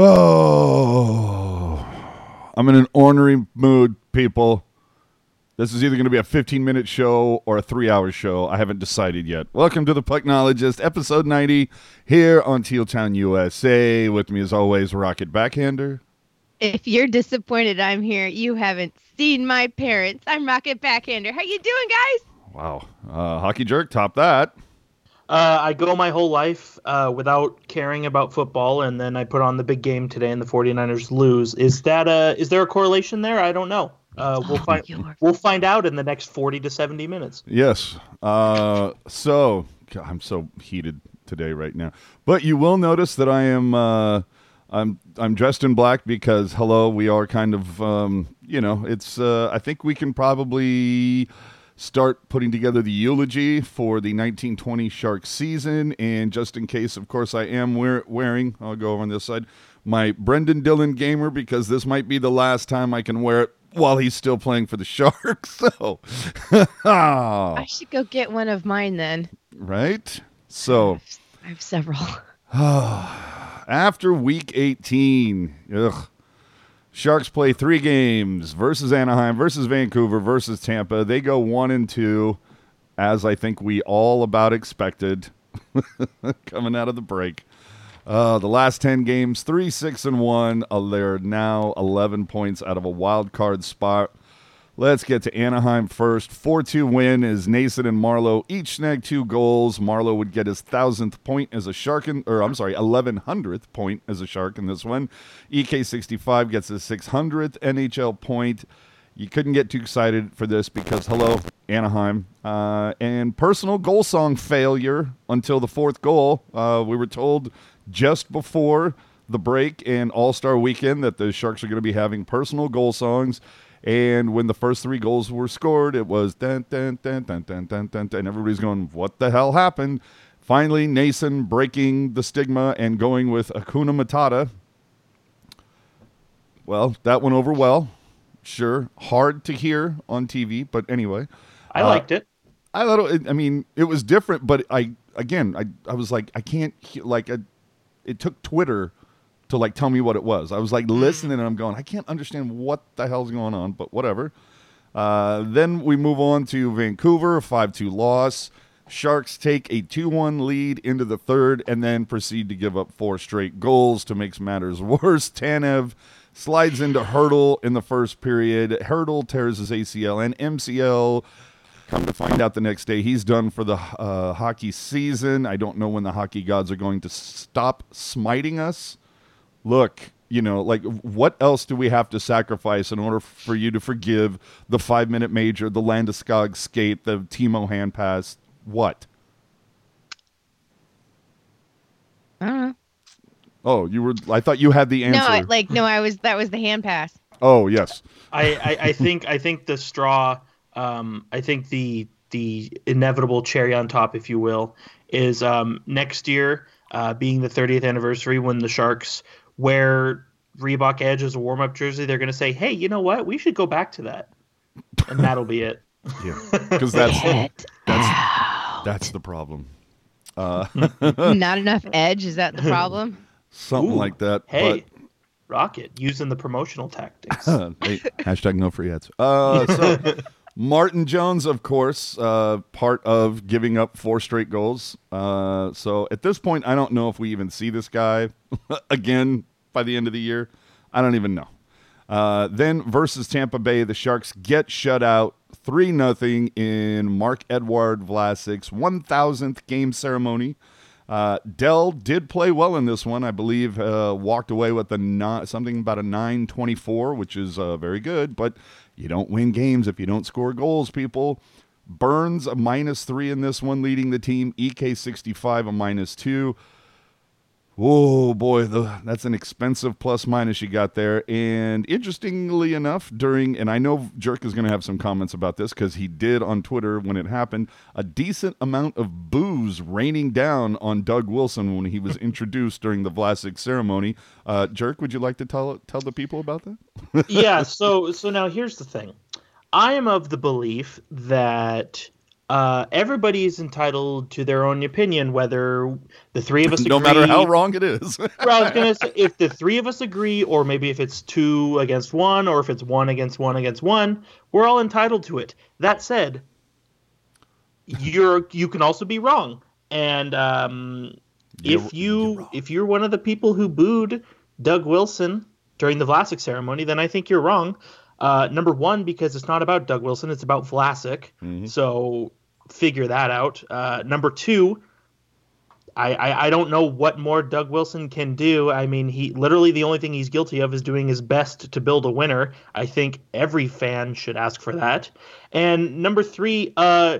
Oh, I'm in an ornery mood, people. This is either going to be a 15 minute show or a three hour show. I haven't decided yet. Welcome to the Pucknologist, episode 90, here on Teal Town, USA. With me, as always, Rocket Backhander. If you're disappointed I'm here, you haven't seen my parents. I'm Rocket Backhander. How you doing, guys? Wow. Uh, Hockey Jerk, top that. Uh, I go my whole life uh, without caring about football, and then I put on the big game today, and the 49ers lose. Is that a is there a correlation there? I don't know. Uh, we'll Oh, find you're- we'll find out in the next 40 to 70 minutes. Yes. Uh, so God, I'm so heated today right now. But you will notice that I am uh, I'm I'm dressed in black because hello, we are kind of um, you know, it's uh, I think we can probably start putting together the eulogy for the 1920 Shark season and just in case of course I am wear- wearing I'll go over on this side my Brendan Dillon gamer because this might be the last time I can wear it while he's still playing for the Sharks. So I should go get one of mine then. right? So I have several. after week 18, ugh, Sharks play three games versus Anaheim, versus Vancouver, versus Tampa. They go one and two, as I think we all about expected coming out of the break. Uh, the last 10 games, 3 6 and 1. Uh, they're now 11 points out of a wild card spot. Let's get to Anaheim first. 4 2 win is Nason and Marleau each snagged two goals. Marleau would get his thousandth point as a Shark, in, or I'm sorry, 1100th point as a Shark in this one. EK65 gets his 600th NHL point. You couldn't get too excited for this because, hello, Anaheim. Uh, and personal goal song failure until the fourth goal. Uh, we were told just before the break and All Star weekend that the Sharks are going to be having personal goal songs. And when the first three goals were scored, it was dun dun dun dun dun dun dun, dun and everybody's going, "What the hell happened?" Finally, Nason breaking the stigma and going with Hakuna Matata. Well, that went over well. Sure, hard to hear on TV, but anyway. I Uh, liked it. I thought it, I mean it was different, but I again I I was like I can't like I, it took Twitter to like tell me what it was. I was like listening and I'm going I can't understand what the hell's going on, but whatever. Uh, then we move on to Vancouver, a 5-2 loss. Sharks take a 2-1 lead into the third and then proceed to give up four straight goals to make matters worse. Tanev slides into Hertl in the first period. Hertl tears his ACL and MCL. Come to find out the next day, he's done for the uh, hockey season. I don't know when the hockey gods are going to stop smiting us. Look, you know, like what else do we have to sacrifice in order for you to forgive the five minute major, the Landeskog skate, the Timo hand pass? What? I. Oh, you were. I thought you had the answer. No, I, like no, I was that was the hand pass. oh, yes. I, I, I think I think the straw. Um, I think the the inevitable cherry on top, if you will, is um, next year uh, being the 30th anniversary when the Sharks wear Reebok Edge as a warm up jersey. They're going to say, "Hey, you know what? We should go back to that," and that'll be it. Yeah, because that's Get that's that's the problem. Uh, Not enough edge. Is that the problem? something Ooh, like that. Hey, Rocket using the promotional tactics. Hey, hashtag no free ads. Uh, so Martin Jones, of course, uh, part of giving up four straight goals. Uh, so at this point, I don't know if we even see this guy again by the end of the year. I don't even know. Uh, then versus Tampa Bay, the Sharks get shut out three nothing in Marc-Edouard Vlasic's 1,000th game ceremony. Uh, Dell did play well in this one. I believe uh, walked away with a ni- something about a 924, which is uh, very good. But you don't win games if you don't score goals, people. Burns a minus three in this one, leading the team. EK65 a minus two. Oh boy, the, that's an expensive plus minus you got there. And interestingly enough, during and I know Jerk is going to have some comments about this because he did on Twitter when it happened. A decent amount of booze raining down on Doug Wilson when he was introduced during the Vlasic ceremony. Uh, Jerk, would you like to tell tell the people about that? yeah so so now here's the thing i am of the belief that uh, everybody is entitled to their own opinion, whether the three of us agree. no agree. matter how wrong it is. Well, I was gonna say if the three of us agree, or maybe if it's two against one, or if it's one against one against one, we're all entitled to it. That said, you're you can also be wrong, and um, You're- if you're if you're one of the people who booed Doug Wilson during the Vlasic ceremony, then I think you're wrong. Uh, number one, because it's not about Doug Wilson, it's about Vlasic. Mhm. So figure that out. Uh, number two, I, I, I don't know what more Doug Wilson can do. I mean, he literally the only thing he's guilty of is doing his best to build a winner. I think every fan should ask for that. And number three, uh,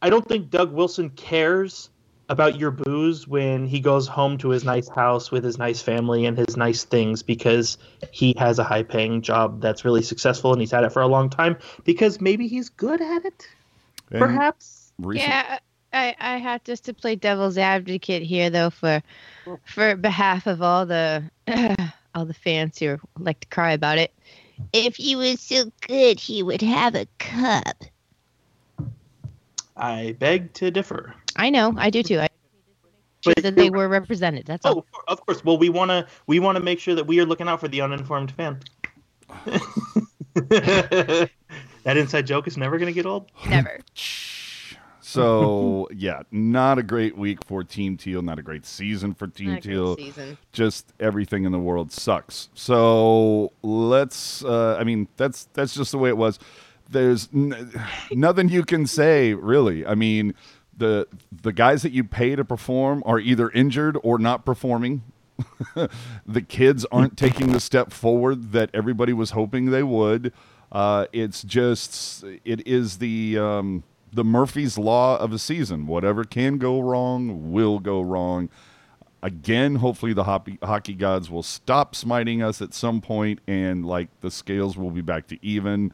I don't think Doug Wilson cares about your booze when he goes home to his nice house with his nice family and his nice things because he has a high paying job that's really successful and he's had it for a long time because maybe he's good at it And perhaps recent- Yeah, I, I have just to play devil's advocate here though for for behalf of all the all the fans who like to cry about it. If he was so good, he would have a cup. i beg to differ I know, I do too. I But that they were represented. That's Oh, all. of course. Well, we want to we want to make sure that we are looking out for the uninformed fan. that inside joke is never going to get old. Never. So yeah, not a great week for Team Teal. Not a great season for Team Not a great Teal. season. Just everything in the world sucks. So let's. Uh, I mean, that's that's just the way it was. There's n- nothing you can say really. I mean, the the guys that you pay to perform are either injured or not performing. the kids aren't taking the step forward that everybody was hoping they would. Uh, it's just it is the um, the Murphy's law of a season. Whatever can go wrong will go wrong. Again, hopefully the hockey, hockey gods will stop smiting us at some point, and like the scales will be back to even.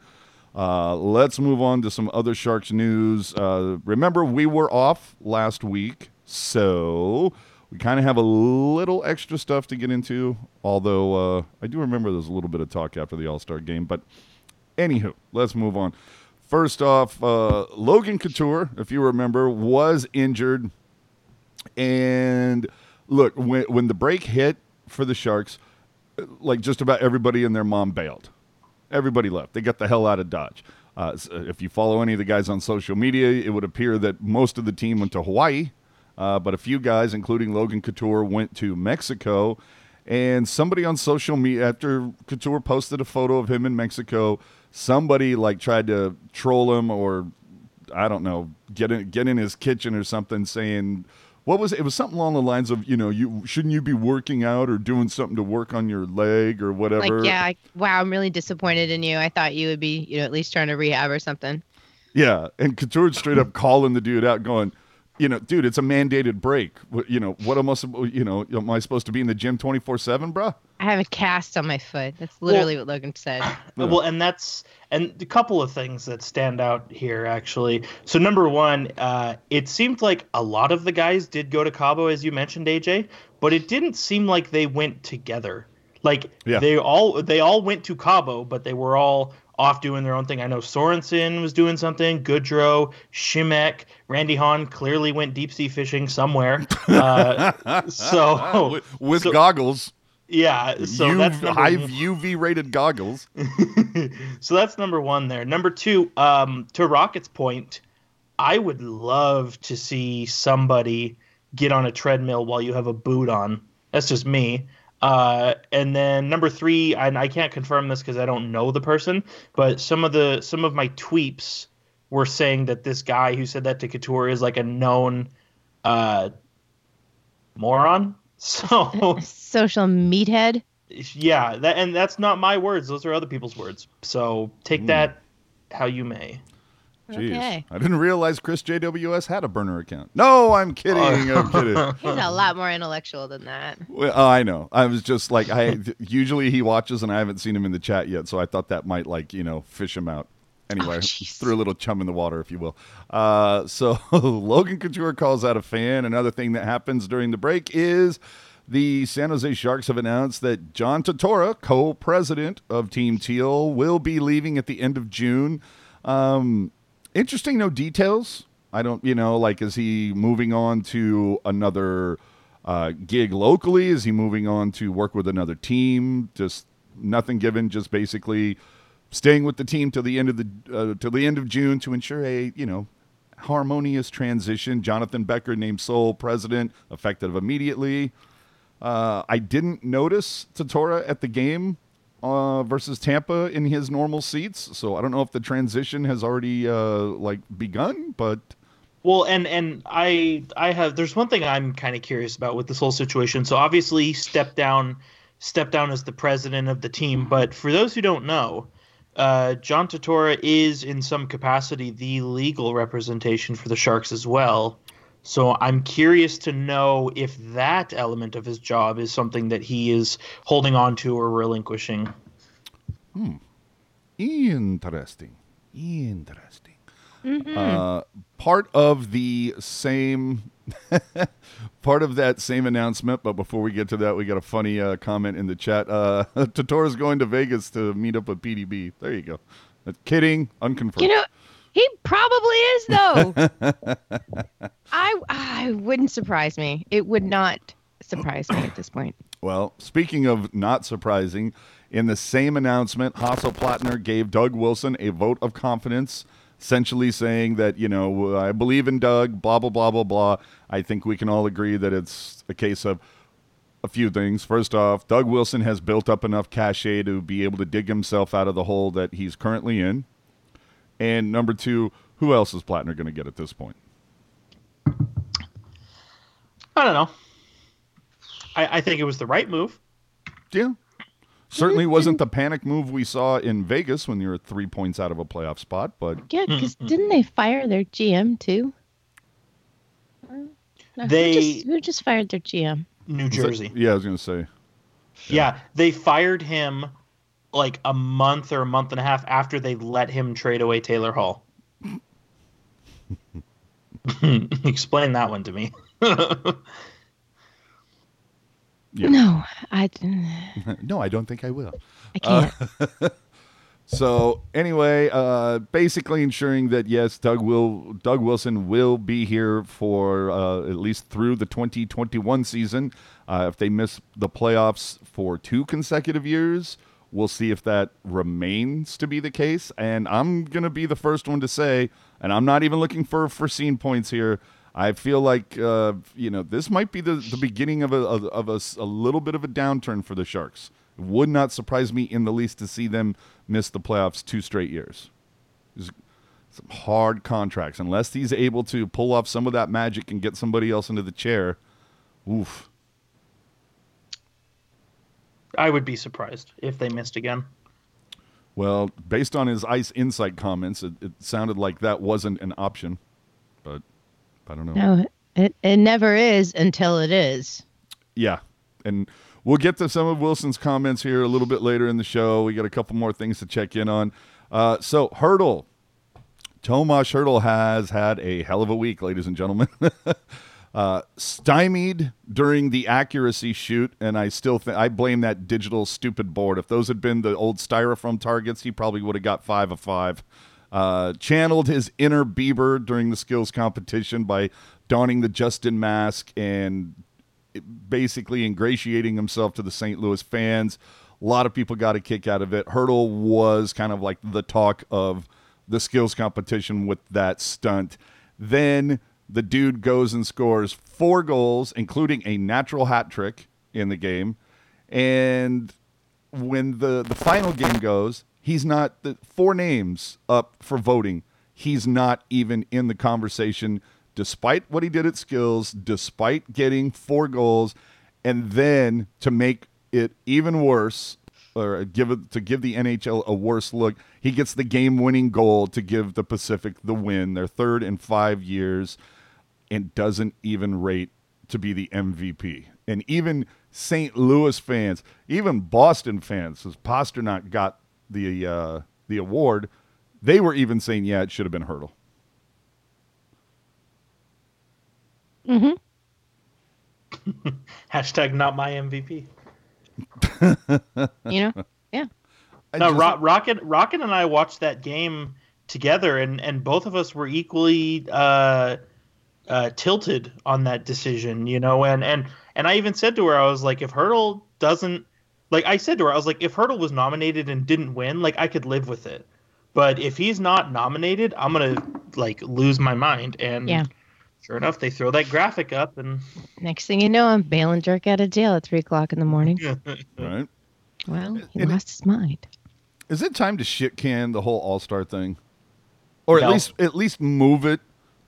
Uh, let's move on to some other Sharks news. Uh, remember, we were off last week, so we kind of have a little extra stuff to get into. Although uh, I do remember there's a little bit of talk after the All Star game. But anywho, let's move on. First off, uh, Logan Couture, if you remember, was injured. And look, when, when the break hit for the Sharks, like just about everybody and their mom bailed everybody left. They got the hell out of Dodge. Uh, if you follow any of the guys on social media, it would appear that most of the team went to Hawaii, uh, but a few guys, including Logan Couture, went to Mexico. And somebody on social media, after Couture posted a photo of him in Mexico, somebody like tried to troll him or I don't know, get in get in his kitchen or something, saying what was it? It was something along the lines of you know you shouldn't you be working out or doing something to work on your leg or whatever. Like, yeah, I, wow, I'm really disappointed in you. I thought you would be, you know, at least trying to rehab or something. Yeah, and Couture straight up calling the dude out, going, you know, dude, it's a mandated break. You know, what am I, supposed? you know, am I supposed to be in the gym twenty four seven, bruh? I have a cast on my foot. That's literally what Logan said. Well, and that's and a couple of things that stand out here actually. So number one, uh, it seemed like a lot of the guys did go to Cabo, as you mentioned, AJ, but it didn't seem like they went together. Like Yeah. they all they all went to Cabo, but they were all off doing their own thing. I know Sorensen was doing something. Goodrow, Simek, Randy Hahn clearly went deep sea fishing somewhere. Uh, so with, with so- goggles, yeah, so UV, that's number high. UV rated goggles. so that's number one there. Number two, um, to Rocket's point, I would love to see somebody get on a treadmill while you have a boot on. That's just me. Uh, and then number three, and I can't confirm this because I don't know the person, but some of the some of my tweets were saying that this guy who said that to Couture is like a known uh, moron. So Social meathead. yeah, that and that's not my words; those are other people's words. So take Hmm. that how you may. Jeez, Okay. I didn't realize Chris JWS had a burner account. No, I'm kidding. I'm kidding. He's a lot more intellectual than that. Well, oh, I know. I was just like, I usually he watches, and I haven't seen him in the chat yet, so I thought that might like you know fish him out. Anyway, Oh, threw a little chum in the water, if you will. Uh, so Logan Couture calls out a fan. Another thing that happens during the break is the San Jose Sharks have announced that John Tortora, co-president of Team Teal, will be leaving at the end of June. Um, interesting, no details I don't, you know, like is he moving on to another uh, gig locally? Is he moving on to work with another team? Just nothing given. Just basically staying with the team till the end of the uh, till the end of June to ensure a you know harmonious transition. Jonathan Becher named sole president, effective immediately. Uh, I didn't notice Tortora at the game uh, versus Tampa in his normal seats, so I don't know if the transition has already uh, like begun. But well, and and I I have there's one thing I'm kind of curious about with this whole situation. So obviously, step down, step down as the president of the team. But for those who don't know, uh, John Tortora is in some capacity the legal representation for the Sharks as well. So I'm curious to know if that element of his job is something that he is holding on to or relinquishing. Hmm. Interesting. Interesting. Mm-hmm. Uh, part of the same, part of that same announcement. But before we get to that, we got a funny uh, comment in the chat. Uh, Tortora's going to Vegas to meet up with PDB. There you go. kidding. Unconfirmed. You know, he probably is though. I I wouldn't surprise me. It would not surprise me at this point. Well, speaking of not surprising, in the same announcement, Hasso Plattner gave Doug Wilson a vote of confidence, essentially saying that, you know, I believe in Doug, blah, blah, blah, blah, blah. I think we can all agree that it's a case of a few things. First off, Doug Wilson has built up enough cachet to be able to dig himself out of the hole that he's currently in. And number two, who else is Plattner going to get at this point? I don't know. I, I think it was the right move. Yeah. Certainly wasn't the panic move we saw in Vegas when you were three points out of a playoff spot, but yeah, because mm-hmm. didn't they fire their GM too? No, they who just, who just, fired their GM? New Jersey. That, yeah, I was going to say. Yeah. yeah, they fired him like a month or a month and a half after they let him trade away Taylor Hall. Explain that one to me. Yeah. No, I. no, I don't think I will. I can't. Uh, so anyway, uh, basically ensuring that yes, Doug will Doug Wilson will be here for uh, at least through the 2021 season. Uh, if they miss the playoffs for two consecutive years, we'll see if that remains to be the case. And I'm gonna be the first one to say, and I'm not even looking for foreseen points here. I feel like uh, you know this might be the, the beginning of a of a, a little bit of a downturn for the Sharks. It would not surprise me in the least to see them miss the playoffs two straight years. Some hard contracts unless he's able to pull off some of that magic and get somebody else into the chair. Oof. I would be surprised if they missed again. Well, based on his ice insight comments, it, it sounded like that wasn't an option. But I don't know. No, it, it never is until it is. Yeah. And we'll get to some of Wilson's comments here a little bit later in the show. We got a couple more things to check in on. Uh, so, Hertl. Tomas Hertl has had a hell of a week, ladies and gentlemen. uh, stymied during the accuracy shoot, and I still think I blame that digital stupid board. If those had been the old styrofoam targets, he probably would have got five of five. Uh, channeled his inner Bieber during the skills competition by donning the Justin mask and basically ingratiating himself to the St. Louis fans. A lot of people got a kick out of it. Hertl was kind of like the talk of the skills competition with that stunt. Then the dude goes and scores four goals, including a natural hat trick in the game. And when the, the final game goes, He's not the four names up for voting. He's not even in the conversation, despite what he did at skills, despite getting four goals, and then to make it even worse, or give it to give the NHL a worse look, he gets the game-winning goal to give the Pacific the win, their third in five years, and doesn't even rate to be the MVP. And even St. Louis fans, even Boston fans, as Pastrnak got the uh, the award, they were even saying, yeah, it should have been Hertl. Mm-hmm. Hashtag not my MVP. you know, yeah. No, just... Rocket, Rocket, and I watched that game together, and and both of us were equally uh, uh, tilted on that decision, you know. And and and I even said to her, I was like, if Hertl doesn't, like I said to her, I was like, if Hertl was nominated and didn't win, like I could live with it. But if he's not nominated, I'm gonna like lose my mind. And Yeah. sure enough, they throw that graphic up, and Next thing you know, I'm bailing jerk out of jail at three o'clock in the morning. Right? Well, he And it- lost his mind. Is it time to shit can the whole All Star thing, or at least at least move it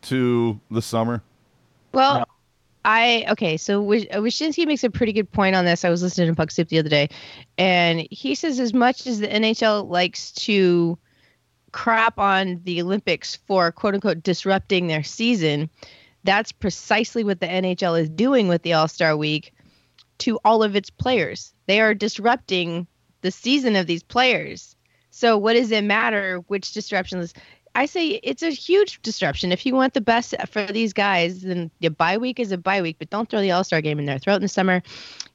to the summer? Well, No. I okay. So Wish- uh, makes a pretty good point on this. I was listening to Puck Soup the other day, and he says as much as the NHL likes to crap on the Olympics for quote unquote disrupting their season, that's precisely what the NHL is doing with the All Star Week to all of its players. They are disrupting the season of these players. So what does it matter which disruptions? I say it's a huge disruption. If you want the best for these guys, then your bye week is a bye week, but don't throw the All Star game in there. Throw it in the summer.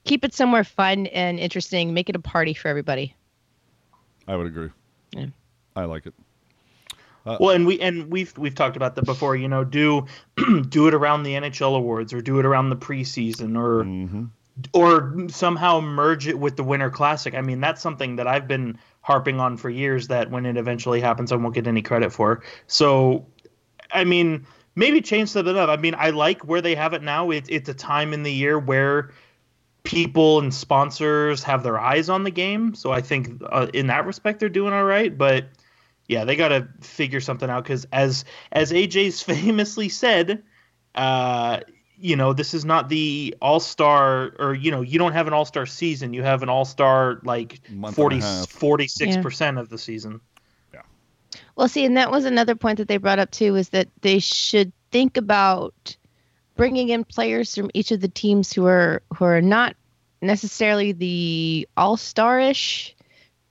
Keep it somewhere fun and interesting. Make it a party for everybody. I would agree. Yeah. I like it. Well, and we and we've we've talked about that before. You know, do do it around the NHL awards, or do it around the preseason, or hmm or somehow merge it with the Winter Classic. I mean, that's something that I've been harping on for years. That when it eventually happens, I won't get any credit for. So, I mean, maybe change something up. I mean, I like where they have it now. It's it's a time in the year where people and sponsors have their eyes on the game. So I think uh, in that respect they're doing all right. But yeah, they got to figure something out because as as AJ's famously said, uh, you know, this is not the all star or you know, you don't have an all star season. You have an all star like Month 40, 46 percent of the season. Yeah. Well, see, and that was another point that they brought up too, is that they should think about bringing in players from each of the teams who are who are not necessarily the all starish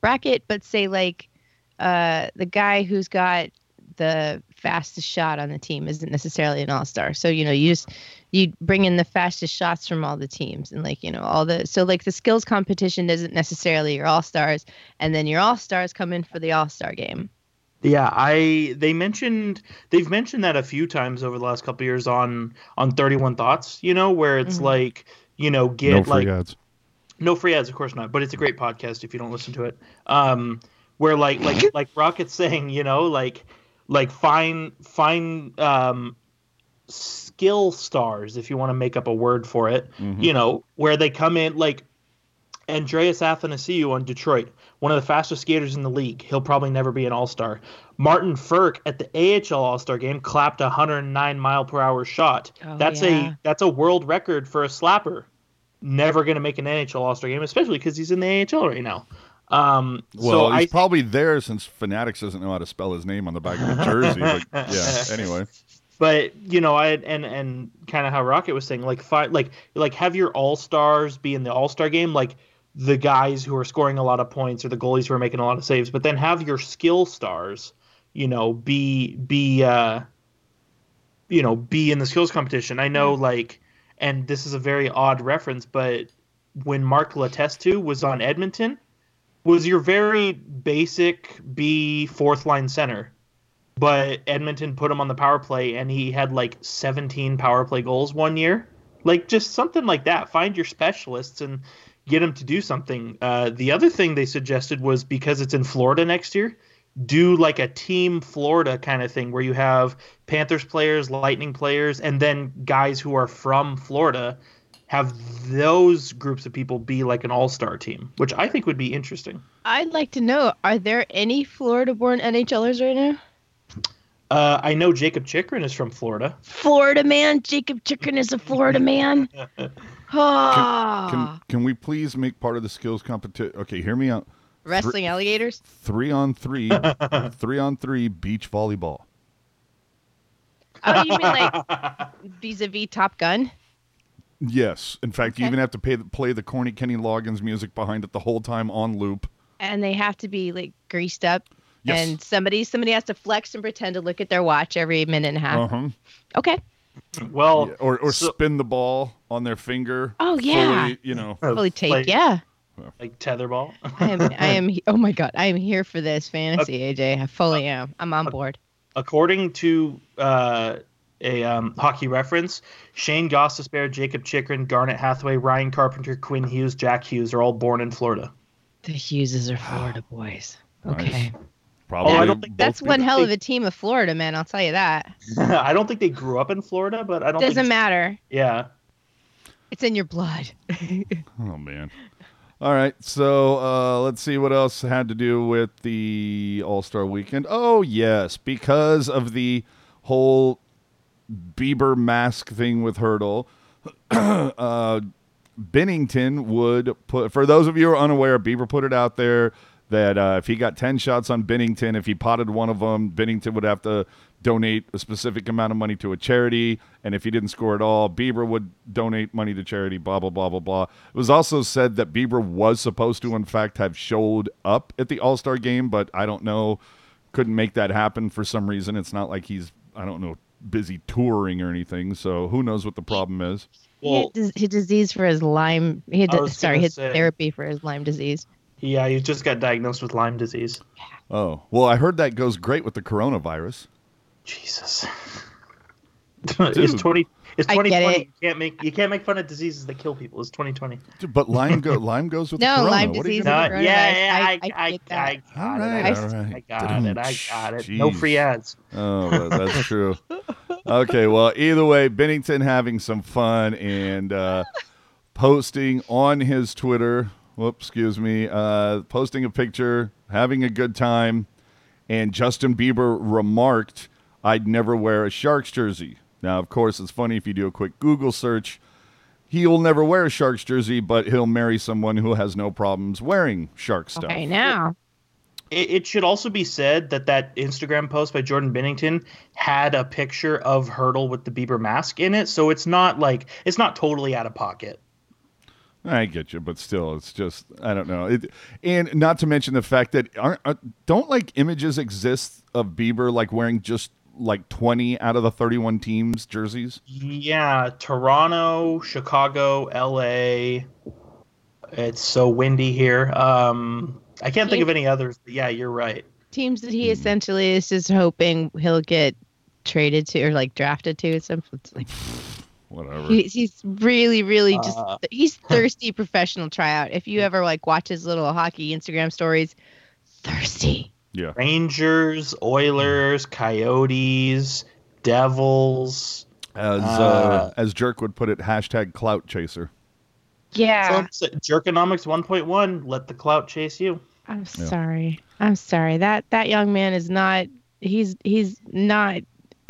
bracket, but say like uh, the guy who's got the fastest shot on the team isn't necessarily an all star. So you know, you just you bring in the fastest shots from all the teams and like you know all the so like the skills competition isn't necessarily your all stars, and then your all stars come in for the all star game. Yeah, I they mentioned they've mentioned that a few times over the last couple of years on on 31 thoughts, you know, where it's Mhm. like, you know, get like. No free like ads. no free ads, of course not, but it's a great podcast if you don't listen to it. Um, where like like like Rocket's saying, you know, like like find find um, skill stars if you want to make up a word for it. Mhm. You know, where they come in like Andreas Athanasiou on Detroit, one of the fastest skaters in the league. He'll probably never be an All Star. Martin Frk at the AHL All Star game clapped a 109 mile per hour shot. Oh, that's yeah. a that's a world record for a slapper. Never going to make an NHL All Star game, especially because he's in the AHL right now. Um, Well, so he's I probably there since Fanatics doesn't know how to spell his name on the back of the jersey. but yeah, anyway. But you know i and and kind of how rocket was saying like like like have your all stars be in the all star game like the guys who are scoring a lot of points or the goalies who are making a lot of saves but then have your skill stars you know be be uh you know be in the skills competition. I know like and this is a very odd reference but when mark letestu was on edmonton was your very basic b fourth line center but Edmonton put him on the power play and he had like 17 power play goals one year. Like just something like that. Find your specialists and get them to do something. Uh, the other thing they suggested was because it's in Florida next year, do like a team Florida kind of thing where you have Panthers players, Lightning players, and then guys who are from Florida. Have those groups of people be like an all star team, which I think would be interesting. I'd like to know: Are there any Florida-born NHLers right now? Uh, I know Jakob Chychrun is from Florida. Florida man, Jakob Chychrun is a Florida man. Ah, Can can we please make part of the skills competition? Okay, hear me out. wrestling alligators. Three on three, three on three beach volleyball. Oh, you mean like vis-a-vis Top Gun? Yes. In fact, you even have to pay, play the corny Kenny Loggins music behind it the whole time on loop. And they have to be like greased up. Yes. And somebody somebody has to flex and pretend to look at their watch every minute and a half. Uh-huh. Okay. Well, Yeah, Or or so- spin the ball on their finger. Oh, yeah. Fully, you know. uh, Fully taped. like- yeah. like tetherball. I am. I am. Oh my god, I am here for this fantasy, AJ. I fully am. I'm on board. According to uh, a um, hockey reference, Shane Gostisbehere, Jakob Chychrun, Garnet Hathaway, Ryan Carpenter, Quinn Hughes, Jack Hughes are all born in Florida. The Hugheses are Florida boys. Okay, Probably. Oh, I don't think that's one hell of a team of Florida men. I'll tell you that. I don't think they grew up in Florida, but I don't. Think it's Doesn't think, matter. Yeah. It's in your blood. Oh man. All right, so uh, let's see what else had to do with the All Star Weekend. Oh yes, because of the whole Bieber mask thing with Hertl, uh, Binnington would put. For those of you who are unaware, Bieber put it out there that uh, if he got ten shots on Binnington, if he potted one of them, Binnington would have to donate a specific amount of money to a charity, and if he didn't score at all, Bieber would donate money to charity. Blah blah blah blah blah. It was also said that Bieber was supposed to, in fact, have showed up at the All Star game, but I don't know, couldn't make that happen for some reason. It's not like he's I don't know busy touring or anything, so who knows what the problem is. he Well, had his disease for his Lyme. He had sorry, gonna his say- therapy for his Lyme disease. Yeah, he just got diagnosed with Lyme disease. Oh well, I heard that goes great with the coronavirus. Jesus. it's Dude. twenty. It's I twenty get it. You can't make you can't make fun of diseases that kill people. It's twenty twenty. Dude, But Lyme go Lyme goes with No, corona. Lyme what are you disease gonna is do? yeah, I- I, I I, get I, that. got All it. right, I, all right. I got it. I got it. No free ads. Oh, that- that's true. Okay, well, either way, Binnington having some fun and uh, posting on his Twitter. Whoops, excuse me. Uh, posting a picture, having a good time, and Justin Bieber remarked, "I'd never wear a Sharks jersey." Now, of course, it's funny if you do a quick Google search. He'll never wear a Sharks jersey, but he'll marry someone who has no problems wearing Shark stuff. Okay, now It, it should also be said that that Instagram post by Jordan Binnington had a picture of Hertl with the Bieber mask in it, so it's not like it's not totally out of pocket. I get you, but still, it's just I don't know. It, and not to mention the fact that aren't, uh, don't like images exist of Bieber like wearing just like twenty out of the thirty-one teams jerseys. Yeah, Toronto, Chicago, LA. It's so windy here. Um, I can't think of any others. But yeah, you're right. teams that Hmm. he essentially is just hoping he'll get traded to or like drafted to. Some it's like Whatever. he, he's really, really just Uh. he's thirsty professional tryout. If you ever like watch his little hockey Instagram stories, thirsty. yeah. Rangers, Oilers, Coyotes, Devils. As uh, Uh, as Jerk would put it, hashtag clout chaser. Yeah, So, Jerkonomics 1.1. Let the clout chase you. I'm sorry. I'm sorry. That that young man is not. He's he's not.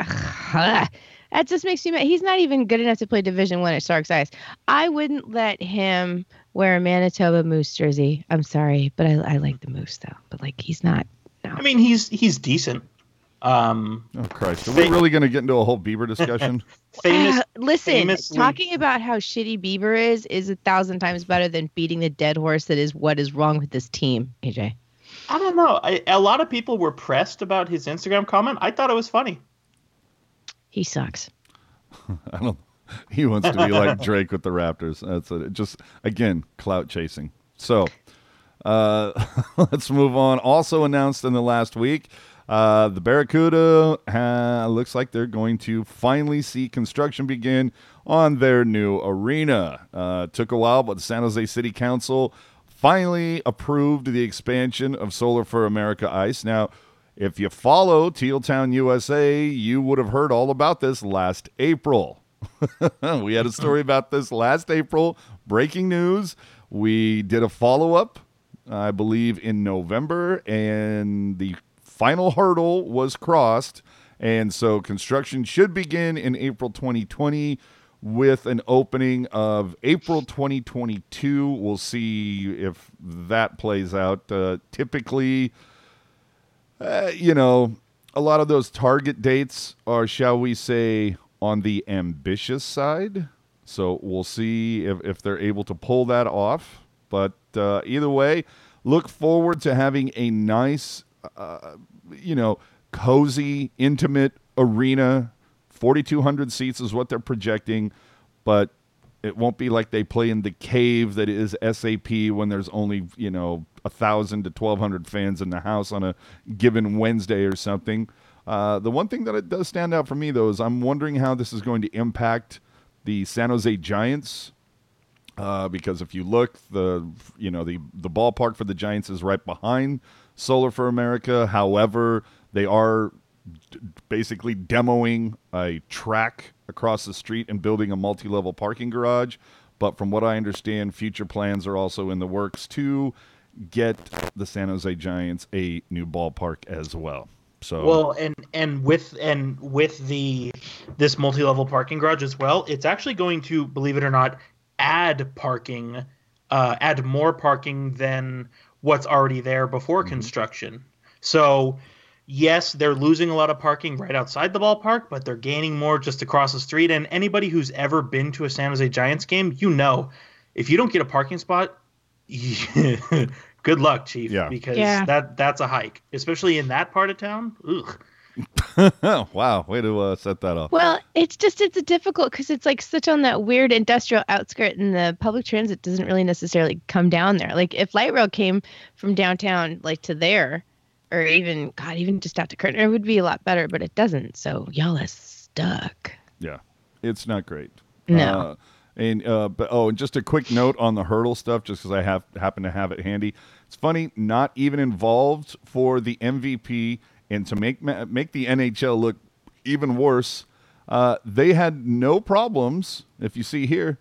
that just makes me mad. He's not even good enough to play Division One at Sharks Eyes. I wouldn't let him wear a Manitoba Moose jersey. I'm sorry, but I, I like the Moose though. But like he's not. I mean, he's he's decent. Um, Oh Christ! Are we really going to get into a whole Bieber discussion? famous. Ah, listen, famously- talking about how shitty Bieber is is a thousand times better than beating the dead horse that is what is wrong with this team. AJ. I don't know. I, a lot of people were pressed about his Instagram comment. I thought it was funny. He sucks. I don't. He wants to be like Drake with the Raptors. That's it. Just again, clout chasing. So, uh, let's move on. Also announced in the last week, uh, the Barracuda uh, looks like they're going to finally see construction begin on their new arena. Uh, took a while, but the San Jose City Council finally approved the expansion of Solar4America Ice. Now, if you follow Teal Town USA, you would have heard all about this last April. we had a story about this last April. Breaking news. We did a follow up, I believe, in November, and the final hurdle was crossed. And so construction should begin in April 2020 with an opening of April 2022. We'll see if that plays out. Uh, typically, uh, you know, a lot of those target dates are, shall we say, on the ambitious side. So we'll see if, if they're able to pull that off. But uh, either way, look forward to having a nice, uh, you know, cozy, intimate arena. 4,200 seats is what they're projecting. But It won't be like they play in the cave that is SAP when there's only you know a thousand to twelve hundred fans in the house on a given Wednesday or something. Uh, the one thing that it does stand out for me though is I'm wondering how this is going to impact the San Jose Giants. Uh, because if you look, the you know the the ballpark for the Giants is right behind Solar4America. However, they are d- basically demoing a track across the street and building a multi-level parking garage. But from what I understand, future plans are also in the works to get the San Jose Giants a new ballpark as well. So Well, and and with and with the this multi-level parking garage as well, it's actually going to, believe it or not, add parking, uh, add more parking than what's already there before construction. So, yes, they're losing a lot of parking right outside the ballpark, but they're gaining more just across the street. And anybody who's ever been to a San Jose Giants game, you know, if you don't get a parking spot, good luck, Chief. Yeah. Because Yeah. that that's a hike, especially in that part of town. Ugh. wow, way to uh, set that up. Well, it's just it's difficult because it's like such on that weird industrial outskirt, and the public transit doesn't really necessarily come down there. Like if light rail came from downtown, like to there, or even God, even just out to Curtner, it would be a lot better. But it doesn't. So y'all are stuck. Yeah, it's not great. No. Uh, and uh, but oh, and just a quick note on the Hertl stuff, just because I have happen to have it handy. It's funny, not even involved for the MVP, and to make make the NHL look even worse, uh, they had no problems. If you see here,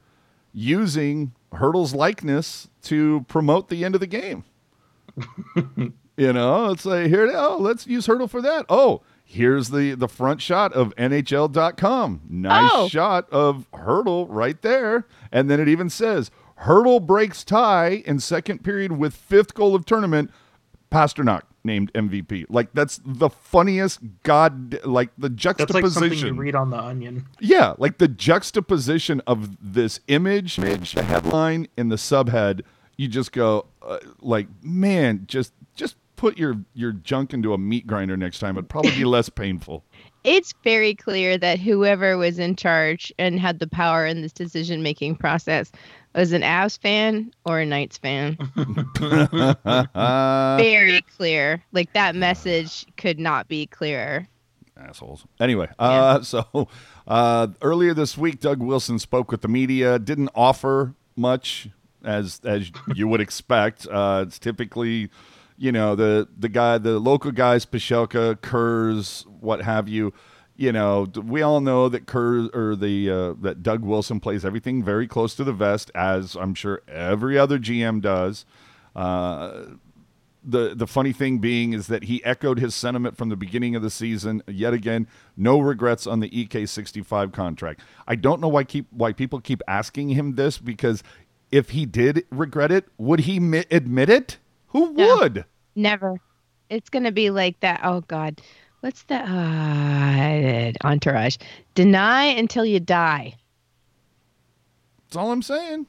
using Hertl's likeness to promote the end of the game. You know, it's like here. Oh, let's use Hertl for that. Oh, here's the the front shot of NHL.com. Nice Oh. shot of Hertl right there, and then it even says Hertl breaks tie in second period with fifth goal of tournament. Pastrnak named MVP. Like that's the funniest god. Like the juxtaposition That's like something you read on the Onion. Yeah, like the juxtaposition of this image, the headline, and the subhead. You just go, uh, like, man, just put your your junk into a meat grinder next time. It'd probably be less painful. It's very clear that whoever was in charge and had the power in this decision making process was an Avs fan or a Knights fan. Very clear. Like that message could not be clearer. assholes. Anyway, uh, so uh, earlier this week, Doug Wilson spoke with the media. Didn't offer much, as as you would expect. Uh, it's typically, you know, the the guy, the local guys, Pashelka, Kurz, what have you. You know, we all know that Kurz or the uh, that Doug Wilson plays everything very close to the vest, as I'm sure every other GM does. Uh, the the funny thing being is that he echoed his sentiment from the beginning of the season. Yet again, no regrets on the EK65 contract. I don't know why keep why people keep asking him this because if he did regret it, would he mi- admit it? Who No. would? Never. It's gonna be like that. Oh God, what's that? Uh, entourage. Deny until you die. That's all I'm saying.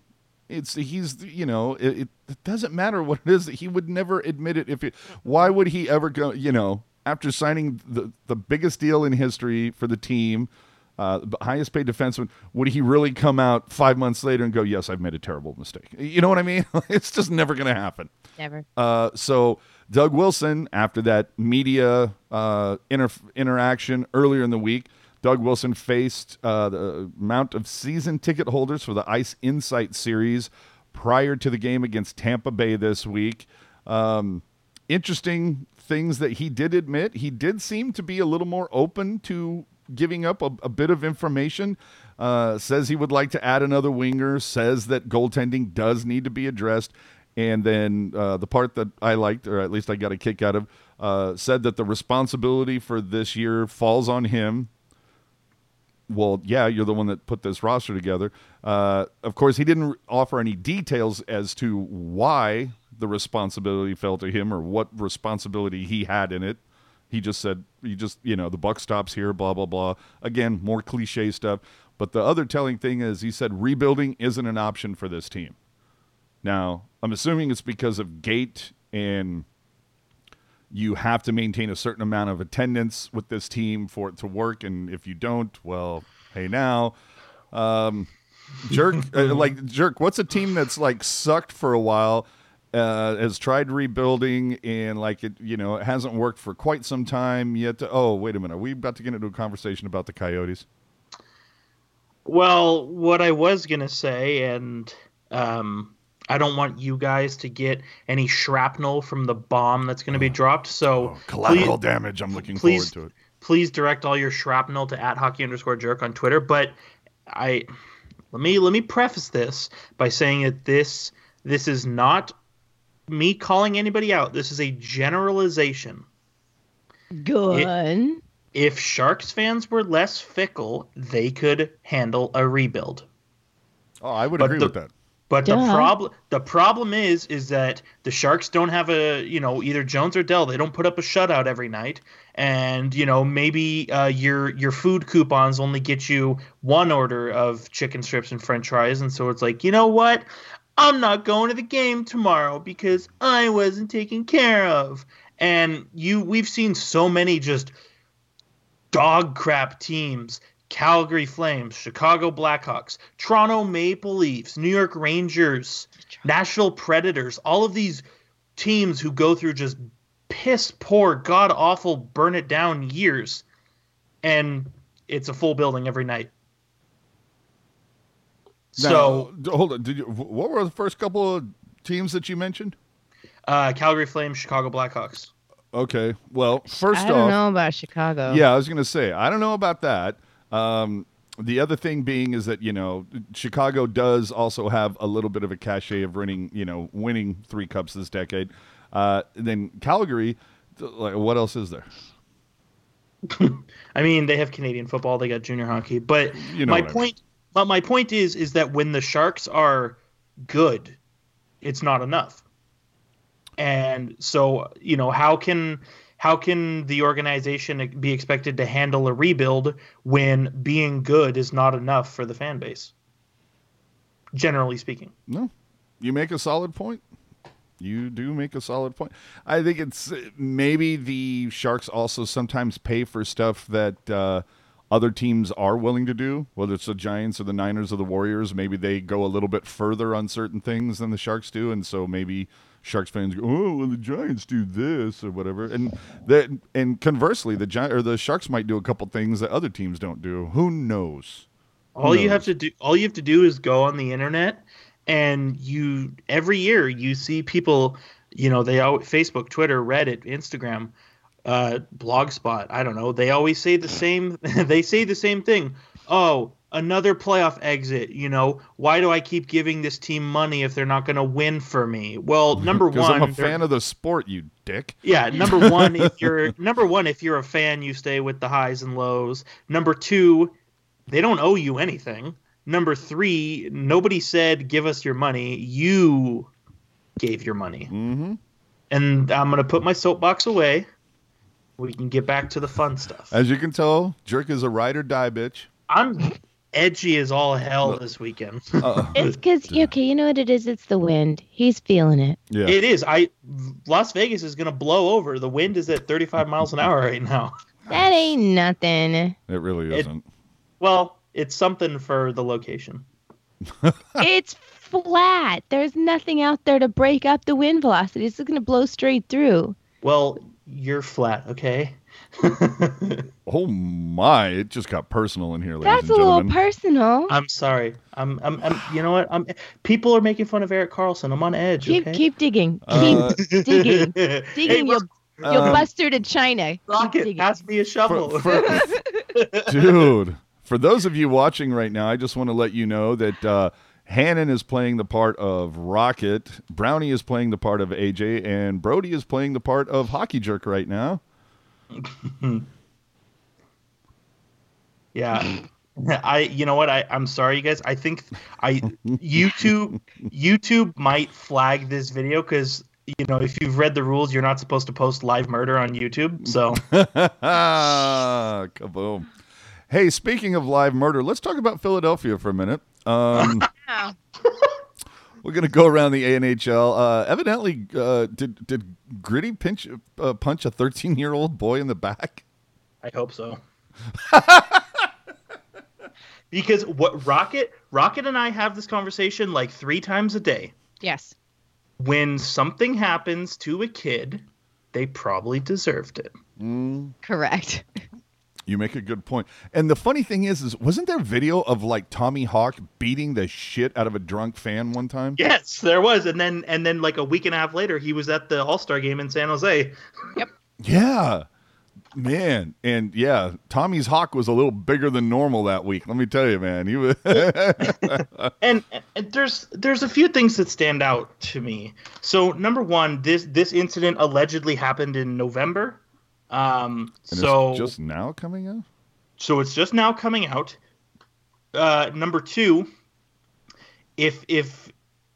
It's he's you know it, it, it doesn't matter what it is. that He would never admit it. If it, why would he ever go? You know, after signing the the biggest deal in history for the team, uh, the highest paid defenseman, would he really come out five months later and go, "Yes, I've made a terrible mistake"? You know what I mean? it's just never going to happen. Never. Uh, so Doug Wilson, after that media uh, inter- interaction earlier in the week, Doug Wilson faced uh, the amount of season ticket holders for the Ice Insight series prior to the game against Tampa Bay this week. Um, interesting things that he did admit. He did seem to be a little more open to giving up a, a bit of information. Uh, says he would like to add another winger. Says that goaltending does need to be addressed. And then uh, the part that I liked, or at least I got a kick out of, uh, said that the responsibility for this year falls on him. Well, yeah, you're the one that put this roster together. Uh, of course, he didn't offer any details as to why the responsibility fell to him or what responsibility he had in it. He just said, "He just, you know, the buck stops here." Blah blah blah. Again, more cliche stuff. But the other telling thing is, he said rebuilding isn't an option for this team. Now, I'm assuming it's because of gate and you have to maintain a certain amount of attendance with this team for it to work. And if you don't, well, hey, now. Um, Jerk, uh, like jerk. What's a team that's like sucked for a while, uh, has tried rebuilding, and like it, you know, it hasn't worked for quite some time yet. To, oh, wait a minute, are we about to get into a conversation about the Coyotes? Well, what I was gonna say, and um, I don't want you guys to get any shrapnel from the bomb that's gonna be dropped. So Oh, collateral please- damage. I'm looking please- forward to it. please direct all your shrapnel to at hockey underscore jerk on Twitter. But I let me let me preface this by saying that this this is not me calling anybody out. This is a generalization. Good. If Sharks fans were less fickle, they could handle a rebuild. Oh, I would But agree the- with that. But the problem the problem is is that the Sharks don't have a you know either Jones or Dell they don't put up a shutout every night and you know maybe uh, your your food coupons only get you one order of chicken strips and French fries and so it's like you know what I'm not going to the game tomorrow because I wasn't taken care of and you we've seen so many just dog crap teams Calgary Flames, Chicago Blackhawks, Toronto Maple Leafs, New York Rangers, Nashville Predators, all of these teams who go through just piss poor, god awful, burn it down years. And it's a full building every night. So, Now, hold on. Did you? What were the first couple of teams that you mentioned? uh, Calgary Flames, Chicago Blackhawks. Okay. Well, first I don't off, know about Chicago. Yeah, I was going to say, I don't know about that. Um, the other thing being is that, you know, Chicago does also have a little bit of a cachet of winning, you know, winning three cups this decade. Uh, then Calgary, like, what else is there? I mean, they have Canadian football, they got junior hockey, but You know my point I mean. But my point is is that when the Sharks are good, it's not enough. And so, you know, how can how can the organization be expected to handle a rebuild when being good is not enough for the fan base? Generally speaking. No, you make a solid point. You do make a solid point. I think it's maybe the Sharks also sometimes pay for stuff that uh, other teams are willing to do, whether it's the Giants or the Niners or the Warriors. Maybe they go a little bit further on certain things than the Sharks do, and so maybe Sharks fans go, "Oh, well, the Giants do this or whatever," and that and conversely, the Gi- or the Sharks might do a couple things that other teams don't do. Who knows? All you have to do all you have to do is go on the internet and you every year you see people, you know, they all Facebook, Twitter, Reddit, Instagram, uh Blogspot, I don't know, they always say the same they say the same thing. Oh, another playoff exit, you know, why do I keep giving this team money if they're not going to win for me? Well, number one. I'm a fan of the sport, you dick. yeah, number one, if you're number one, if you're a fan, you stay with the highs and lows. Number two, they don't owe you anything. Number three, nobody said give us your money. You gave your money. Mm-hmm. And I'm gonna put my soapbox away. We can get back to the fun stuff. As you can tell, Jerk is a ride or die bitch. I'm edgy as all hell this weekend. Uh, It's because okay, you know what it is? It's the wind. He's feeling it. yeah. It is. I Las Vegas is gonna blow over. The wind is at 35 miles an hour right now. That ain't nothing. It really isn't. Well, it's something for the location. it's flat. There's nothing out there to break up the wind velocity. It's just gonna blow straight through. Well, you're flat, okay? oh my! It just got personal in here, ladies That's and a little personal. I'm sorry. I'm, I'm, I'm. You know what? I'm. People are making fun of Erik Karlsson. I'm on edge. keep okay? keep digging. Keep Uh, digging. Hey, digging. you'll you'll Um, bust her to China. Keep Rocket, pass me a shovel. for- dude. For those of you watching right now, I just want to let you know that uh, Hannon is playing the part of Rocket, Brownie is playing the part of AJ, and Brody is playing the part of Hockey Jerk right now. yeah. I. You know what? I. I'm sorry, you guys. I think I YouTube YouTube might flag this video because you know if you've read the rules, you're not supposed to post live murder on YouTube. So Kaboom! Hey, speaking of live murder, let's talk about Philadelphia for a minute. Um, Wow. We're gonna go around the ANHL. Uh, evidently, uh, did did Gritty pinch uh, punch a 13 year old boy in the back? I hope so. because what Rocket Rocket and I have this conversation like three times a day. Yes. When something happens to a kid, they probably deserved it. Mm, Correct. you make a good point. And the funny thing is, is wasn't there video of like Tommy Hawk beating the shit out of a drunk fan one time? Yes, there was, and then and then like a week and a half later, he was at the All Star game in San Jose. Yep. Yeah. Man, and yeah, Tommy's hawk was a little bigger than normal that week. Let me tell you, man. He was and, and there's there's a few things that stand out to me. So number one, this this incident allegedly happened in November. Um, And so it's just now coming out. so it's just now coming out. Uh, number two, if if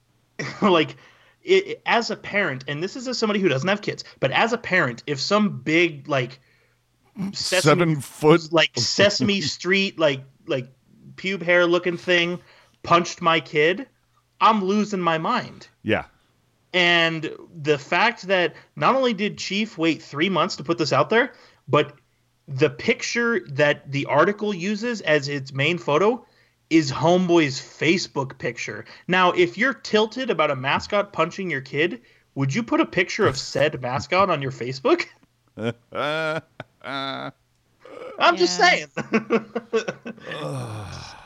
like it, as a parent, and this is as somebody who doesn't have kids, but as a parent, if some big like Sesame, Seven foot. like Sesame Street like like pube hair looking thing punched my kid, I'm losing my mind. Yeah. And the fact that not only did Chief wait three months to put this out there, but the picture that the article uses as its main photo is Homeboy's Facebook picture. Now, if you're tilted about a mascot punching your kid, would you put a picture of said mascot on your Facebook? Uh, uh, I'm just saying.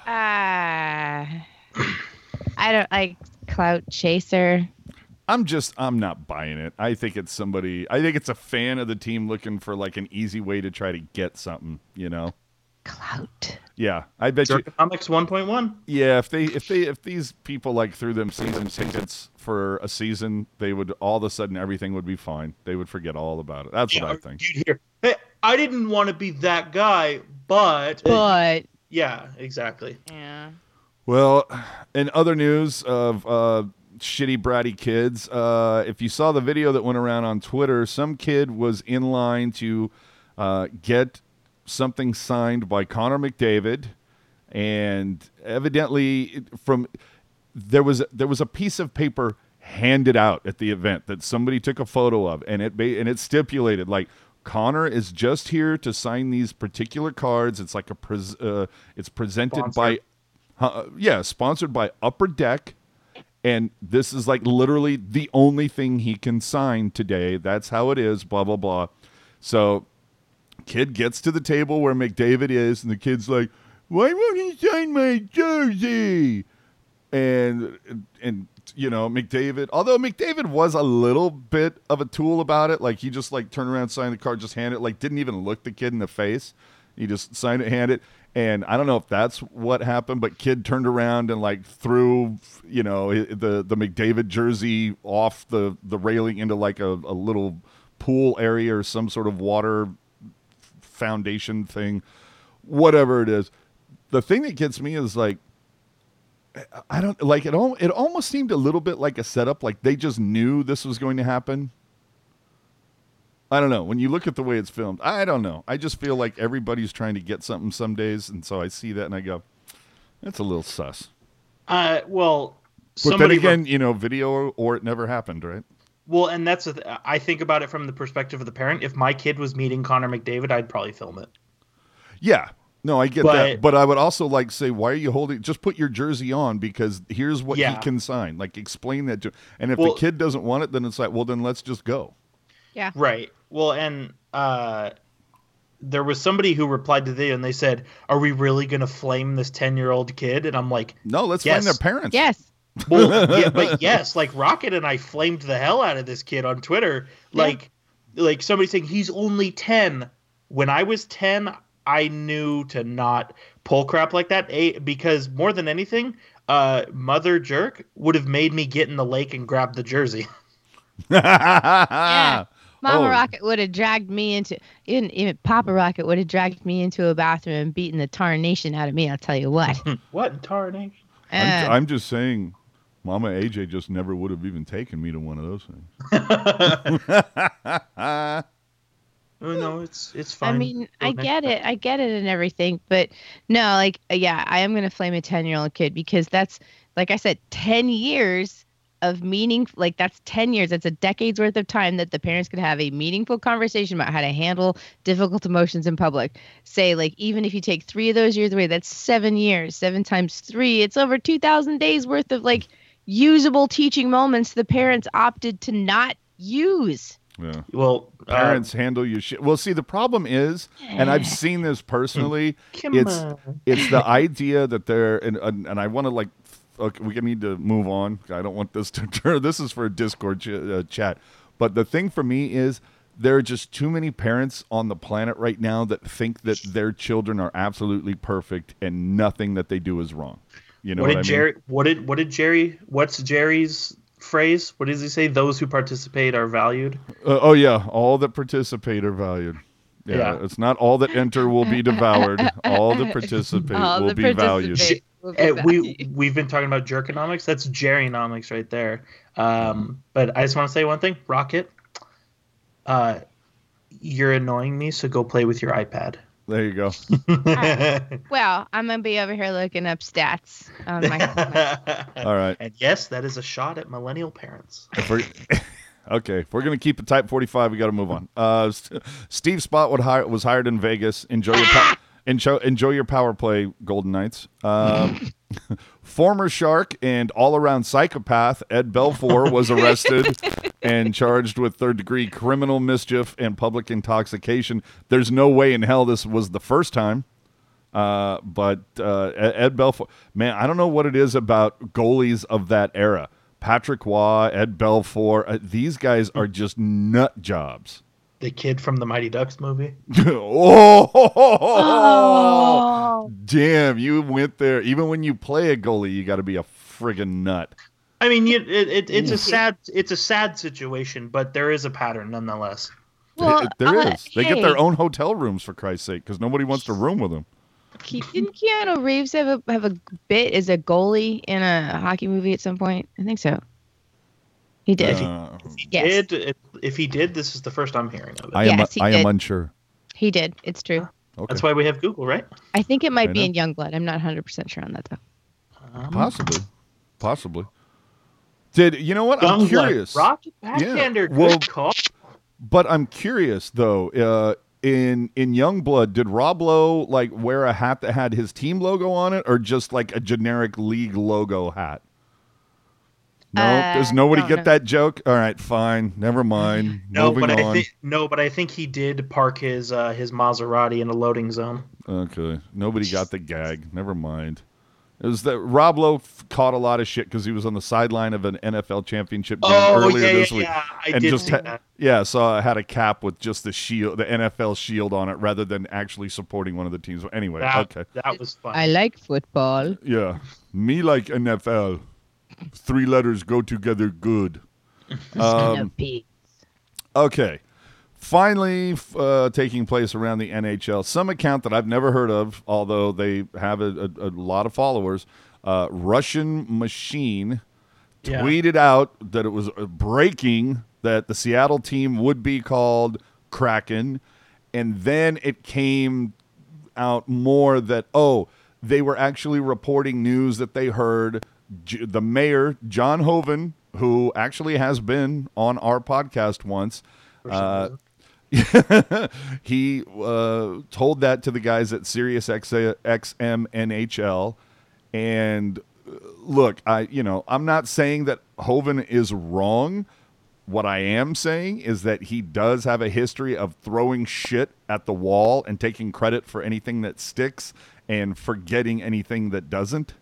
Ah. I don't like clout chaser. I'm just I'm not buying it. I think it's somebody I think it's a fan of the team looking for like an easy way to try to get something, you know. Clout. Yeah. I bet you Comics 1.1. Yeah, if they if they if these people like threw them season tickets for a season, they would all of a sudden everything would be fine. They would forget all about it. That's what I think. You'd hear, hey, I didn't want to be that guy, but. But yeah, exactly. yeah. Well, in other news of uh, shitty bratty kids, uh, if you saw the video that went around on Twitter, some kid was in line to uh, get something signed by Connor McDavid, and evidently from there was there was a piece of paper handed out at the event that somebody took a photo of, and it and it stipulated like. Connor is just here to sign these particular cards. It's like a pres- uh, it's presented by uh, yeah, sponsored by Upper Deck, and this is like literally the only thing he can sign today. That's how it is. Blah blah blah. So, kid gets to the table where McDavid is, and the kid's like, "Why won't he sign my jersey?" And and you know McDavid, although McDavid was a little bit of a tool about it, like he just like turned around, signed the card, just hand it, like didn't even look the kid in the face. He just signed it, hand it, and I don't know if that's what happened, but kid turned around and like threw, you know, the the McDavid jersey off the the railing into like a, a little pool area or some sort of water foundation thing, whatever it is. The thing that gets me is like I don't like it. All it almost seemed a little bit like a setup. Like they just knew this was going to happen. I don't know. When you look at the way it's filmed, I don't know. I just feel like everybody's trying to get something some days, and so I see that and I go, "That's a little sus." Uh, well, But then again, you know, video or, or it never happened, right? well, and that's th- I think about it from the perspective of the parent. If my kid was meeting Connor McDavid, I'd probably film it. Yeah. No, I get But- that. But I would also like say, why are you holding? Just put your jersey on because here's what he can sign. Like explain that to. And if Well- the kid doesn't want it, then it's like, well, then let's just go. Right. Well, and uh, there was somebody who replied to the and they said, "Are we really going to flame this ten-year-old kid?" And I'm like, No, let's Yes. find their parents. Yes. Well, yeah, but yes, like Rocket and I flamed the hell out of this kid on Twitter. Like, like somebody saying he's only ten. When I was ten, I knew to not pull crap like that. A because more than anything, uh, Mother Jerk would have made me get in the lake and grab the jersey. Yeah. Mama Oh. Rocket would have dragged me into even even Papa Rocket would have dragged me into a bathroom and beaten the tarnation out of me. I'll tell you what. what in tarnation? I'm, Uh, I'm just saying, Mama AJ just never would have even taken me to one of those things. Oh no, it's it's fine. I mean, I Go get it. I get it and everything, but no, like, yeah, I am gonna flame a ten-year-old kid because that's, like I said, ten years of meaning like that's 10 years that's a decade's worth of time that the parents could have a meaningful conversation about how to handle difficult emotions in public say like even if you take three of those years away that's seven years seven times three it's over 2000 days worth of like usable teaching moments the parents opted to not use Yeah. Well, uh, Parents handle your shit. Well, see, the problem is, and I've seen this personally. come it's on. it's the idea that they're and and, and I want to like okay, we need to move on. I don't want this to turn. This is for a Discord ch- uh, chat. But the thing for me is there are just too many parents on the planet right now that think that their children are absolutely perfect and nothing that they do is wrong. You know what what, did I mean? Jerry? What did what did Jerry? What's Jerry's phrase? What does he say? Those who participate are valued. Uh, oh yeah, all that participate are valued. Yeah, Yeah. it's not all that enter will be devoured. All that participate All will the be valued. participate will be Eh, we valued. we've been talking about jerkonomics. That's Jerrynomics right there. Um, but I just want to say one thing, Rocket. Uh, you're annoying me, so go play with your iPad. There you go. well i'm gonna be over here looking up stats on my, my All right. and yes, that is a shot at millennial parents. Okay, if we're gonna keep it type forty five, we got to move on. Uh, St- Steve Spotwood hi- was hired in Vegas. Enjoy your pa- enjoy, enjoy your power play, Golden Knights. Um, former Shark and all around psychopath Ed Belfour was arrested and charged with third degree criminal mischief and public intoxication. There's no way in hell this was the first time. Uh, but uh, Ed Ed Belfour, man, I don't know what it is about goalies of that era. Patrick Roy, Ed Belfour, uh, these guys are just nut jobs. The kid from the Mighty Ducks movie. oh, oh damn! You went there. Even when you play a goalie, you got to be a friggin' nut. I mean, you, it, it, it's a sad it's a sad situation, but there is a pattern nonetheless. well, There is. uh, They get their own hotel rooms for Christ's sake, because nobody wants to room with them. Didn't Keanu Reeves have a have a bit as a goalie in a hockey movie at some point? I think so. He did. Uh, yes, Did if, if he did, this is the first I'm hearing of it. I am. Yes, he I am did. unsure. he did. It's true. Okay. That's why we have Google, right? I think it might I be know. in Youngblood. I'm not 100 percent sure on that though. Um, Possibly. Possibly. Did you know what? I'm Youngblood. curious. Rocket backhander. Well- good call. But I'm curious though. Uh, in in Youngblood, did Rob Lowe like wear a hat that had his team logo on it, or just like a generic league logo hat? No, Uh, does nobody don't get know. that joke? All right, fine, never mind. No, Moving but on. I think no, but I think he did park his uh, his Maserati in a loading zone. Okay, nobody got the gag. Never mind. It was that Rob Lowe f- caught a lot of shit because he was on the sideline of an NFL championship game earlier yeah, this yeah, week. yeah. I and did just ha- that. yeah, so I had a cap with just the shield, the NFL shield on it, rather than actually supporting one of the teams. Anyway, That, okay, that was fun. I like football. yeah, me like NFL. Three letters go together good. Um, okay, finally uh, taking place around the NHL. Some account that I've never heard of, although they have a, a, a lot of followers. Uh, Russian Machine Yeah. tweeted out that it was uh, breaking that the Seattle team would be called Kraken, and then it came out more that oh they were actually reporting news that they heard J- the mayor John Hoven, who actually has been on our podcast once. Uh, he uh, told that to the guys at Sirius XM NHL, and uh, look, I you know I'm not saying that Hoven is wrong. What I am saying is that he does have a history of throwing shit at the wall and taking credit for anything that sticks and forgetting anything that doesn't.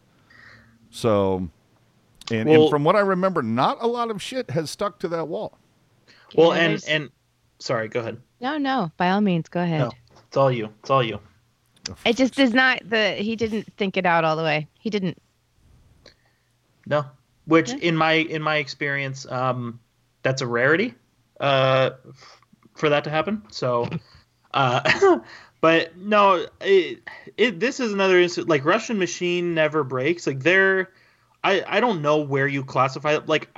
So, and, and from what I remember, not a lot of shit has stuck to that wall. well, Yeah, and there's- and sorry, go ahead. No, no. By all means, go ahead. No, it's all you. It's all you. It just is not. The he didn't think it out all the way. He didn't. No, which Yeah. in my in my experience, um, that's a rarity, uh, for that to happen. So, uh, but no, it, it this is another instance. Like Russian machine never breaks. Like they're, I I don't know where you classify it. Like,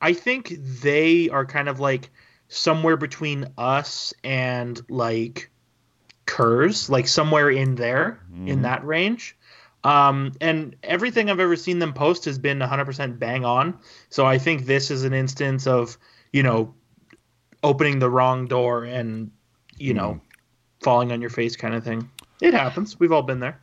I think they are kind of like somewhere between us and like Kurz, like somewhere in there in Mhm. that range. Um, and everything I've ever seen them post has been 100% bang on. So I think this is an instance of, you know, opening the wrong door and, you know, falling on your face kind of thing. It happens. We've all been there.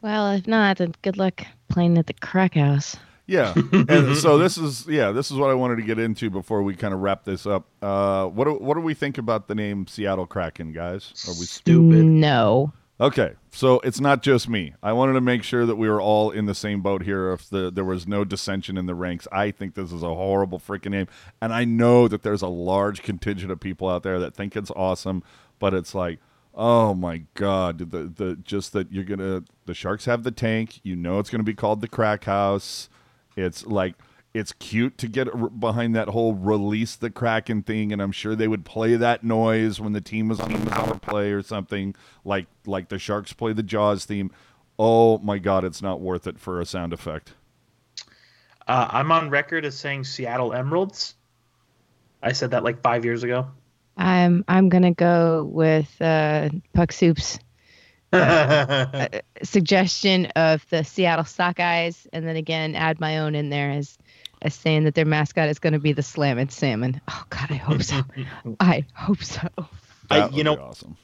Well, if not, then good luck playing at the crack house. Yeah, and so this is yeah, this is what I wanted to get into before we kind of wrap this up. Uh, what do, what do we think about the name Seattle Kraken, guys? Are we Stupid. No. okay? So it's not just me. I wanted to make sure that we were all in the same boat here. If the, there was no dissension in the ranks, I think this is a horrible freaking name, and I know that there's a large contingent of people out there that think it's awesome, but it's like. Oh my God! The the just that you're gonna the Sharks have the tank. You know it's gonna be called the Crack House. It's like it's cute to get behind that whole release the Kraken thing, and I'm sure they would play that noise when the team was on the power play or something like like the Sharks play the Jaws theme. Oh my God! It's not worth it for a sound effect. Uh, I'm on record as saying Seattle Emeralds. I said that like five years ago. I'm I'm gonna go with uh, Puck Soup's uh, suggestion of the Seattle Sockeyes, and then again add my own in there as as saying that their mascot is going to be the Slammin' Salmon. Oh God, I hope so. I hope so. I- That would you know- be awesome.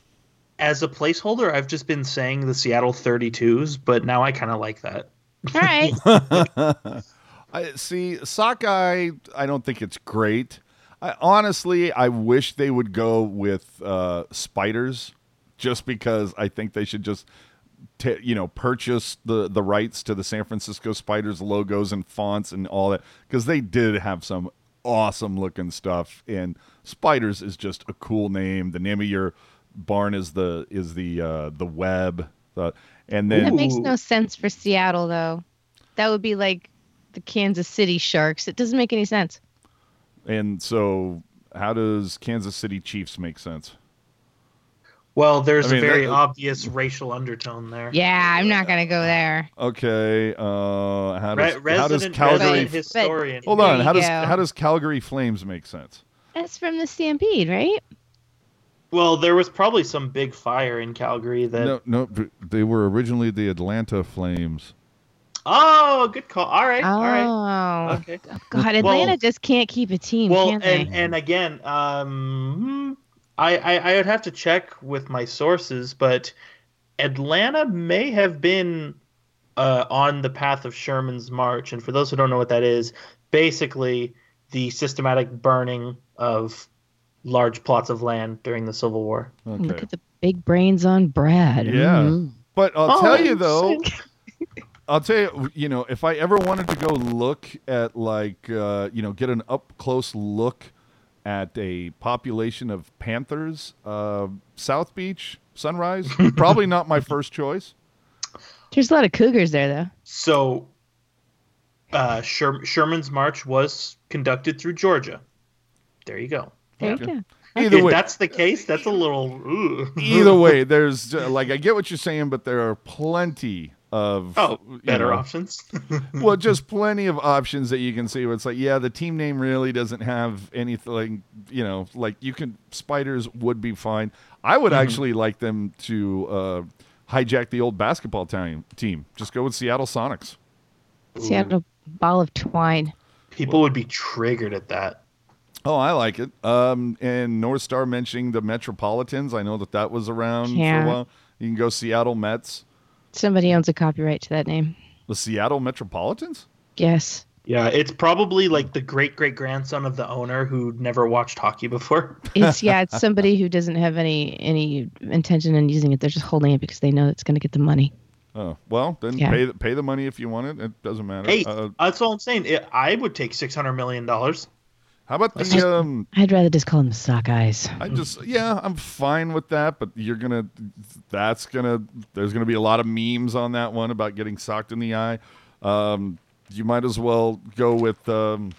As a placeholder, I've just been saying the Seattle 32s, but now I kind of like that. All right. I see sockeye. I don't think it's great. I honestly, I wish they would go with uh, spiders, just because I think they should just, ta you know, purchase the the rights to the San Francisco Spiders logos and fonts and all that, because they did have some awesome looking stuff. And spiders is just a cool name. The name of your barn is the is the uh, the web. The, and then That makes no sense for Seattle, though. That would be like the Kansas City Sharks. It doesn't make any sense. And so, how does Kansas City Chiefs make sense? Well, there's I mean, a very that- obvious racial undertone there. Yeah, I'm not gonna go there. Okay, uh, how Re- does how does Calgary? resident historian. hold on, how does go. how does Calgary Flames make sense? That's from the Stampede, right? Well, there was probably some big fire in Calgary that. No, no, they were originally the Atlanta Flames. Oh, good call. All right. Oh, All right. Okay. God, Atlanta Well- just can't keep a team, Well, can they? and and again, um, I, I I would have to check with my sources, but Atlanta may have been uh, on the path of Sherman's March, and for those who don't know what that is, basically the systematic burning of large plots of land during the Civil War. Okay, Look at the big brains on Brad. Yeah. Mhm. but I'll Oh, tell you though, sick. I'll tell you, you know, if I ever wanted to go look at like, uh, you know, get an up close look at a population of panthers, uh, South Beach, Sunrise, probably not my first choice. There's a lot of cougars there, though. So, uh, Sher- Sherman's March was conducted through Georgia. There you go. There Okay. you go. Either if way, that's the case, that's a little. ooh. either way, there's uh, like I get what you're saying, but there are plenty of Oh, you better know, options. well, just plenty of options that you can see. Where it's like, yeah, the team name really doesn't have anything. You know, like you can spiders would be fine. I would Mm-hmm. actually like them to uh, hijack the old basketball team. Team, just go with Seattle Sonics. Seattle ball of twine. People would be triggered at that. Oh, I like it. Um, and North Star mentioning the Metropolitans. I know that that was around for a while. You can go Seattle Mets. Somebody owns a copyright to that name. The Seattle Metropolitans. Yes. Yeah, it's probably like the great great grandson of the owner who never watched hockey before. It's yeah, it's somebody who doesn't have any any intention in using it. They're just holding it because they know it's going to get the money. Oh well, then Yeah. pay the- pay the money if you want it. It doesn't matter. Hey, Uh, that's all I'm saying. It, I would take six hundred million dollars. How about the just- um? I'd rather just call them Sockeyes. I just yeah, I'm fine with that, but you're gonna that's gonna there's gonna be a lot of memes on that one about getting socked in the eye. Um, you might as well go with um,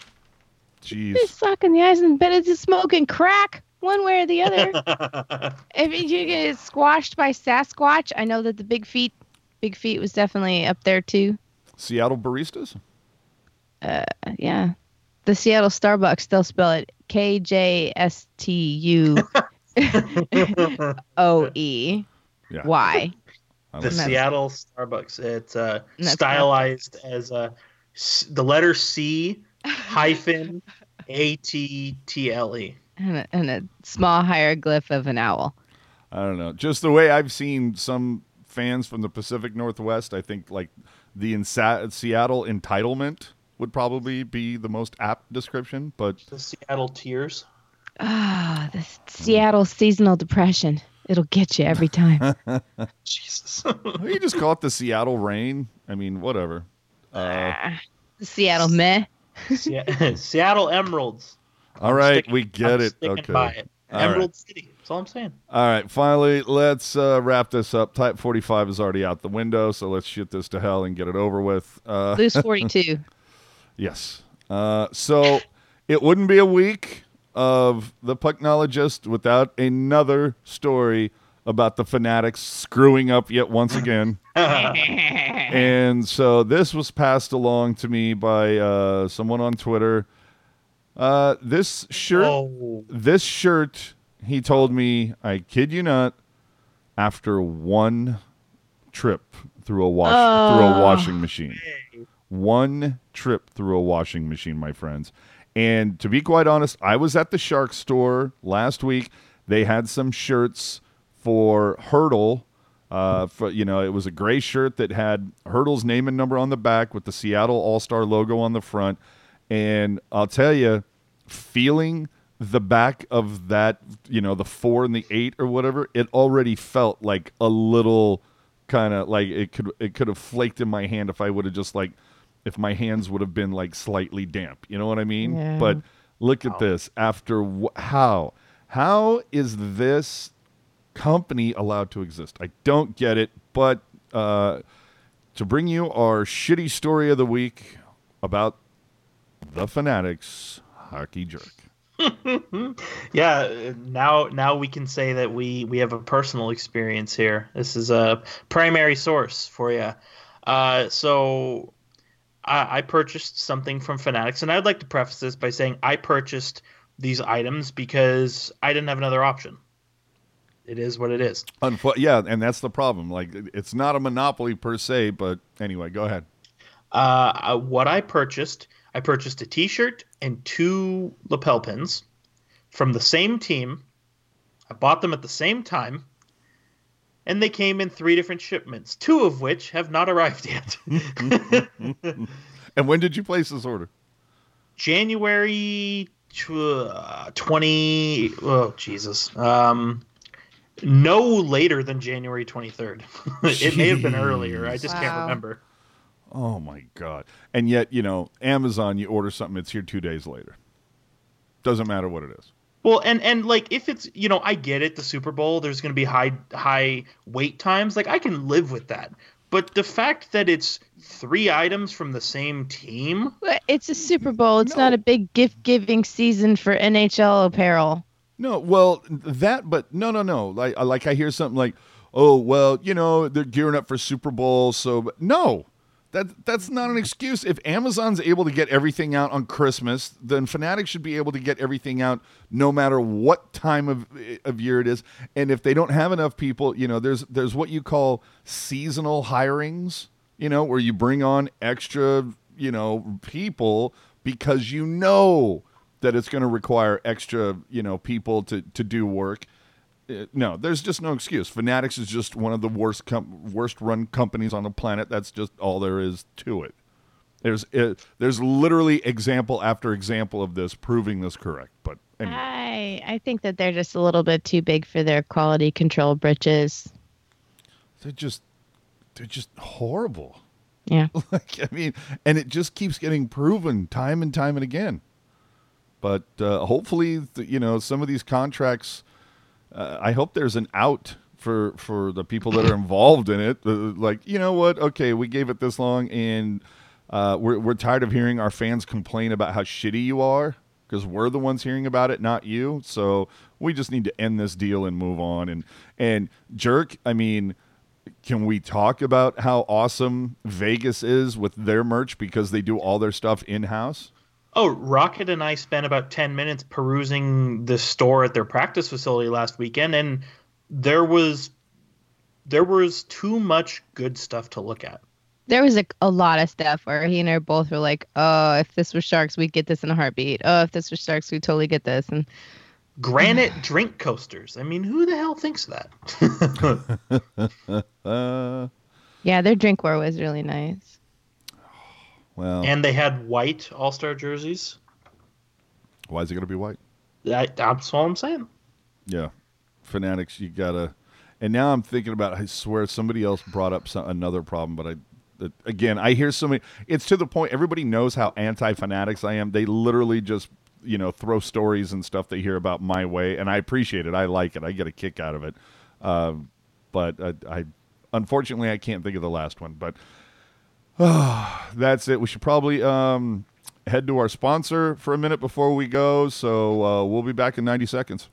They're jeez, sucking the eyes and bet it's smoking crack one way or the other. if you get squashed by Sasquatch, I know that the big feet, big feet was definitely up there too. Seattle baristas. Uh, yeah, the Seattle Starbucks they'll spell it K J S T U O E Yeah. Y. I The Seattle Starbucks. It's uh, And that's stylized as uh, s- the letter C hyphen A T T L E. and, a, and a small hieroglyph of an owl. I don't know. Just the way I've seen some fans from the Pacific Northwest, I think like the in Sa- Seattle entitlement would probably be the most apt description. But The Seattle Tears. Ah, the Seattle seasonal depression. It'll get you every time. Jesus. you just call it the Seattle rain. I mean, whatever. Uh, Ah, the Seattle meh. Se- Seattle Emeralds. all right, Sticking- we get I'm it. Okay. by it. All right. Emerald City. That's all I'm saying. All right, finally, let's uh, wrap this up. Type 45 is already out the window, so let's shoot this to hell and get it over with. Uh, Loose 42. Yes. Uh, so it wouldn't be a week of the Pucknologist without another story about the Fanatics screwing up yet once again. and so this was passed along to me by uh, someone on Twitter. Uh, this shirt Oh, this shirt, he told me, I kid you not, after one trip through a wash through a Oh. washing machine. One trip through a washing machine, my friends. And to be quite honest, I was at the Shark store last week. They had some shirts for Hertl. Uh, for you know, it was a gray shirt that had Hertl's name and number on the back with the Seattle All Star logo on the front. And I'll tell you, feeling the back of that, you know, the four and the eight or whatever, it already felt like a little kind of like it could it could have flaked in my hand if I would have just like if my hands would have been like slightly damp. You know what I mean? Yeah. But look at this. After wh- how how is this company allowed to exist? I don't get it. But uh, to bring you our shitty story of the week about the Fanatics hockey jerk. yeah. uh, Now, now we can say that we we have a personal experience here. This is a primary source for you. Uh, so, I, I purchased something from Fanatics, and I'd like to preface this by saying I purchased these items because I didn't have another option. It is what it is. Yeah, and that's the problem. Like it's not a monopoly per se, but anyway, go ahead. Uh, uh, what I purchased, I purchased a T-shirt and two lapel pins from the same team. I bought them at the same time, and they came in three different shipments, two of which have not arrived yet. And when did you place this order? January uh, twenty. Oh Jesus. Um, no later than January twenty third. it may have been earlier. I just can't remember. Oh my god! And yet, you know, Amazon, you order something, it's here two days later. Doesn't matter what it is. Well, and and like if it's you know I get it the Super Bowl there's going to be high high wait times like I can live with that. But the fact that it's three items from the same team, It's a Super Bowl. It's No. not a big gift giving season for NHL apparel. No, well, that, but no, no, no. Like, like I hear something like, "Oh, well, you know, they're gearing up for Super Bowl." So, but no, that that's not an excuse. If Amazon's able to get everything out on Christmas, then Fanatics should be able to get everything out no matter what time of of year it is. And if they don't have enough people, you know, there's there's what you call seasonal hirings. You know, where you bring on extra, you know, people because you know that it's going to require extra, you know, people to to do work. Uh, no, there's just no excuse. Fanatics is just one of the worst com- worst run companies on the planet. That's just all there is to it. There's it, there's literally example after example of this proving this correct. But anyway, I I think that they're just a little bit too big for their quality control britches. they're just they're just horrible. Yeah. like I mean, and it just keeps getting proven time and time and again. But uh, hopefully, th- you know, some of these contracts. Uh, I hope there's an out for for the people that are involved in it. Like, you know what? Okay, we gave it this long, and uh, we're we're tired of hearing our fans complain about how shitty you are because we're the ones hearing about it, not you. So we just need to end this deal and move on. And and jerk, I mean can we talk about how awesome Vegas is with their merch because they do all their stuff in house? Oh, Rocket and I spent about 10 minutes perusing the store at their practice facility last weekend, and there was there was too much good stuff to look at. There was a, a lot of stuff where he and I both were like, "Oh, if this was sharks, we'd get this in a heartbeat. Oh, if this was sharks, we'd totally get this." And Granite drink coasters. I mean, who the hell thinks that? Uh, yeah, their drink war was really nice. Well, and they had white All Star jerseys. why is it going to be white? That, that's all I'm saying. Yeah, fanatics, you gotta. And now I'm thinking about. I swear somebody else brought up some, another problem, but I. Again, I hear so many. It's to the point. Everybody knows how anti-fanatics I am. They literally just, you know, throw stories and stuff they hear about my way, and I appreciate it. I like it. I get a kick out of it. Um, but I, I, unfortunately, I can't think of the last one. But that's it. We should probably um, head to our sponsor for a minute before we go. So uh, we'll be back in 90 seconds.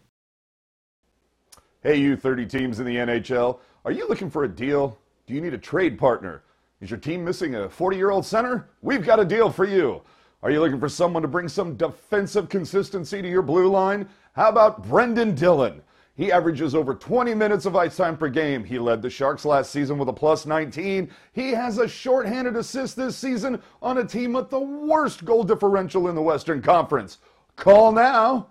Hey, you 30 teams in the NHL. Are you looking for a deal? Do you need a trade partner? Is your team missing a 40 year old center? We've got a deal for you. Are you looking for someone to bring some defensive consistency to your blue line? How about Brendan Dillon? He averages over 20 minutes of ice time per game. He led the Sharks last season with a plus 19. He has a shorthanded assist this season on a team with the worst goal differential in the Western Conference. Call now.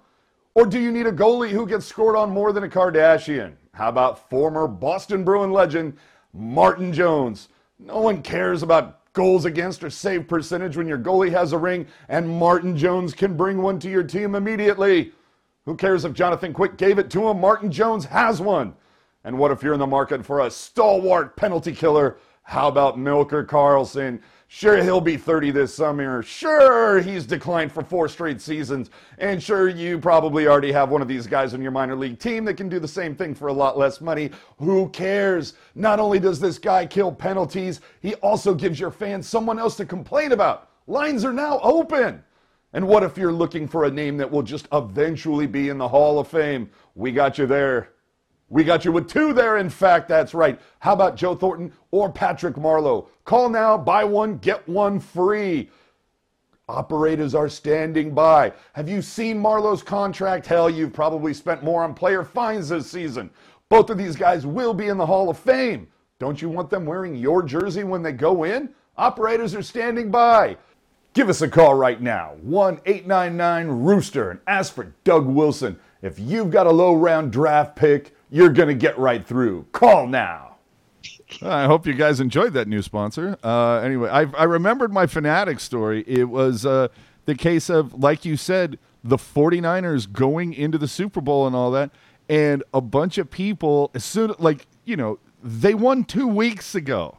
Or do you need a goalie who gets scored on more than a Kardashian? How about former Boston Bruin legend Martin Jones? No one cares about goals against or save percentage when your goalie has a ring and Martin Jones can bring one to your team immediately. Who cares if Jonathan Quick gave it to him? Martin Jones has one. And what if you're in the market for a stalwart penalty killer? How about Melker Karlsson? Sure, he'll be 30 this summer. Sure, he's declined for four straight seasons. And sure, you probably already have one of these guys on your minor league team that can do the same thing for a lot less money. Who cares? Not only does this guy kill penalties, he also gives your fans someone else to complain about. Lines are now open. And what if you're looking for a name that will just eventually be in the Hall of Fame? We got you there. We got you with two there, in fact, that's right. How about Joe Thornton or Patrick Marleau? Call now, buy one, get one free. Operators are standing by. Have you seen Marleau's contract? Hell, you've probably spent more on player fines this season. Both of these guys will be in the Hall of Fame. Don't you want them wearing your jersey when they go in? Operators are standing by. Give us a call right now, 1 899 Rooster, and ask for Doug Wilson. If you've got a low round draft pick, you're going to get right through. Call now. I hope you guys enjoyed that new sponsor. Uh, anyway, I, I remembered my Fanatic story. It was uh, the case of, like you said, the 49ers going into the Super Bowl and all that, and a bunch of people, as soon like, you know, they won two weeks ago.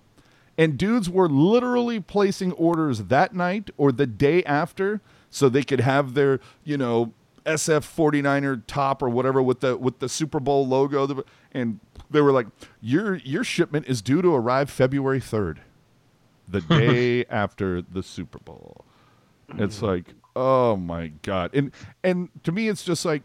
And dudes were literally placing orders that night or the day after so they could have their, you know, SF 49er top or whatever with the with the Super Bowl logo and they were like your your shipment is due to arrive February 3rd. The day after the Super Bowl. It's mm. like, "Oh my god." And and to me it's just like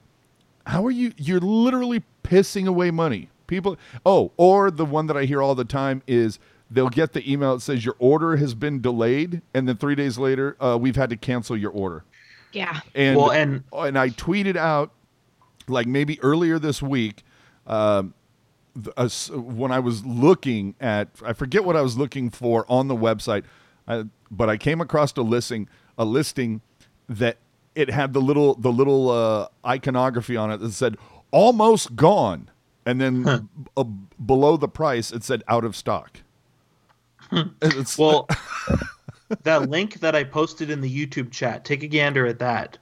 how are you you're literally pissing away money. People Oh, or the one that I hear all the time is they'll get the email that says your order has been delayed and then 3 days later uh, we've had to cancel your order. Yeah. And Well, and- and I tweeted out like maybe earlier this week um, uh, when I was looking at I forget what I was looking for on the website, uh, but I came across a listing a listing that it had the little the little uh, iconography on it that said almost gone, and then uh, below the price it said out of stock. It's- Well, that link that I posted in the YouTube chat, take a gander at that.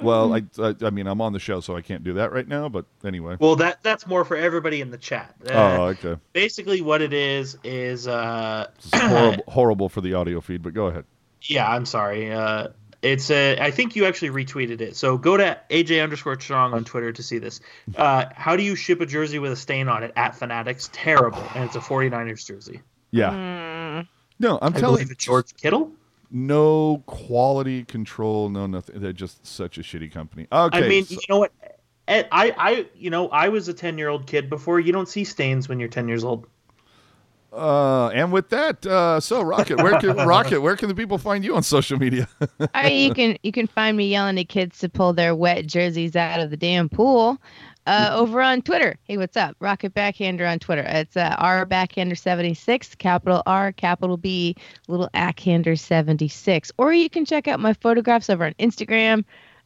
well, I, I I mean I'm on the show, so I can't do that right now. But anyway. Well, that that's more for everybody in the chat. Uh, Oh, okay. basically, what it is is, uh, This is horrible, horrible for the audio feed, but go ahead. yeah, I'm sorry. Uh, it's a. I think you actually retweeted it. So go to AJ underscore strong on Twitter to see this. Uh, how do you ship a jersey with a stain on it at Fanatics? Terrible, and it's a 49ers jersey. Yeah. Mm, No, I'm I telling believe it's George Kittle. no quality control, no nothing. They're just such a shitty company. Okay. I mean, so- you know what? I, I, you know, I was a ten-year-old kid before. You don't see stains when you're ten years old. uh, and with that, uh, so Rocket, where can Rocket, where can the people find you on social media? I, you can you can find me yelling at kids to pull their wet jerseys out of the damn pool. Uh, over on Twitter. Hey, what's up? Rocket Backhander on Twitter. It's uh, R Backhander76, capital R, capital B, little Ackhander76. Or you can check out my photographs over on Instagram.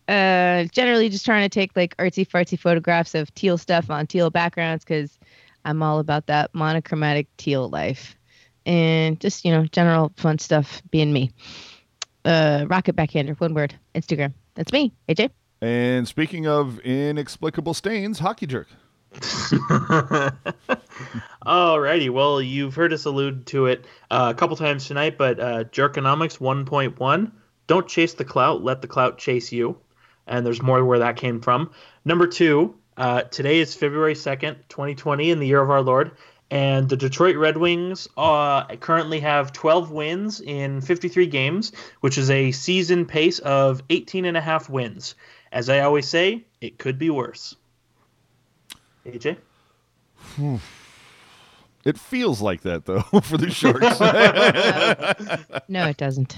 Uh, generally, just trying to take like artsy fartsy photographs of teal stuff on teal backgrounds because I'm all about that monochromatic teal life and just you know general fun stuff being me. Uh, Rocket Backhander, one word, Instagram. That's me, AJ. And speaking of inexplicable stains, hockey jerk. Alrighty, well, you've heard us allude to it uh, a couple times tonight, but uh, Jerkonomics 1.1 don't chase the clout, let the clout chase you. And there's more where that came from. Number two, uh, today is February 2nd, 2020, in the year of our Lord. And the Detroit Red Wings uh, currently have 12 wins in 53 games, which is a season pace of 18 and a half wins. As I always say, it could be worse. AJ? It feels like that though for the Sharks. No, it doesn't.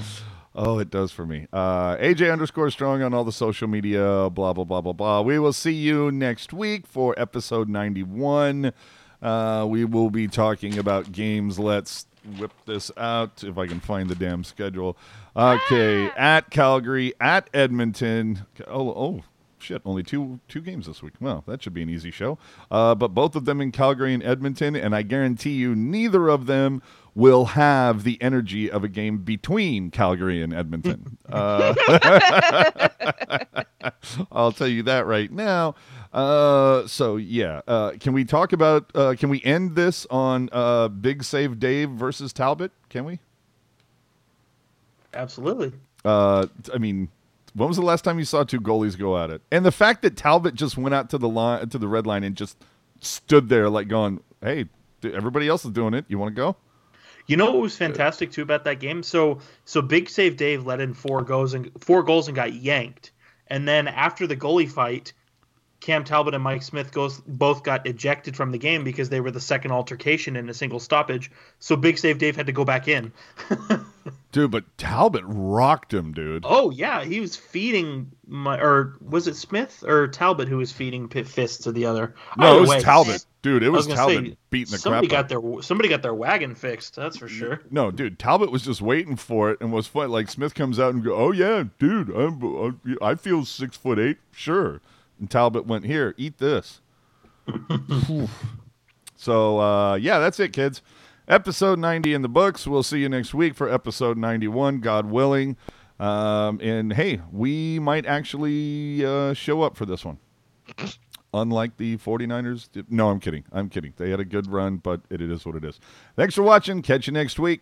oh, it does for me. Uh, AJ underscore strong on all the social media. Blah blah blah blah blah. We will see you next week for episode ninety one. Uh, we will be talking about games. Let's whip this out if I can find the damn schedule. Okay, at Calgary, at Edmonton. Oh, oh, shit! Only two two games this week. Well, that should be an easy show. Uh, but both of them in Calgary and Edmonton, and I guarantee you, neither of them will have the energy of a game between Calgary and Edmonton. uh, I'll tell you that right now. Uh, so yeah, uh, can we talk about? Uh, can we end this on uh, Big Save Dave versus Talbot? Can we? Absolutely. Uh, I mean, when was the last time you saw two goalies go at it? And the fact that Talbot just went out to the line to the red line and just stood there like going, "Hey, everybody else is doing it. You want to go?" You know what was fantastic too about that game? So so Big Save Dave let in four goals and four goals and got yanked. And then after the goalie fight, Cam Talbot and Mike Smith goes both got ejected from the game because they were the second altercation in a single stoppage. So Big Save Dave had to go back in. Dude, but Talbot rocked him, dude. oh yeah, he was feeding my or was it Smith or Talbot who was feeding pit fists to the other? no, Either it was way, Talbot, dude. It was, was Talbot say, beating the somebody crap. out. got their somebody got their wagon fixed. That's for sure. No, dude, Talbot was just waiting for it and was fun. Like Smith comes out and go, "Oh yeah, dude, I'm, I feel six foot eight, sure." And Talbot went, "Here, eat this." So uh, yeah, that's it, kids. Episode ninety in the books. We'll see you next week for episode ninety-one, God willing. Um, and hey, we might actually uh, show up for this one. Unlike the 49ers. No, I'm kidding. I'm kidding. They had a good run, but it is what it is. Thanks for watching. Catch you next week.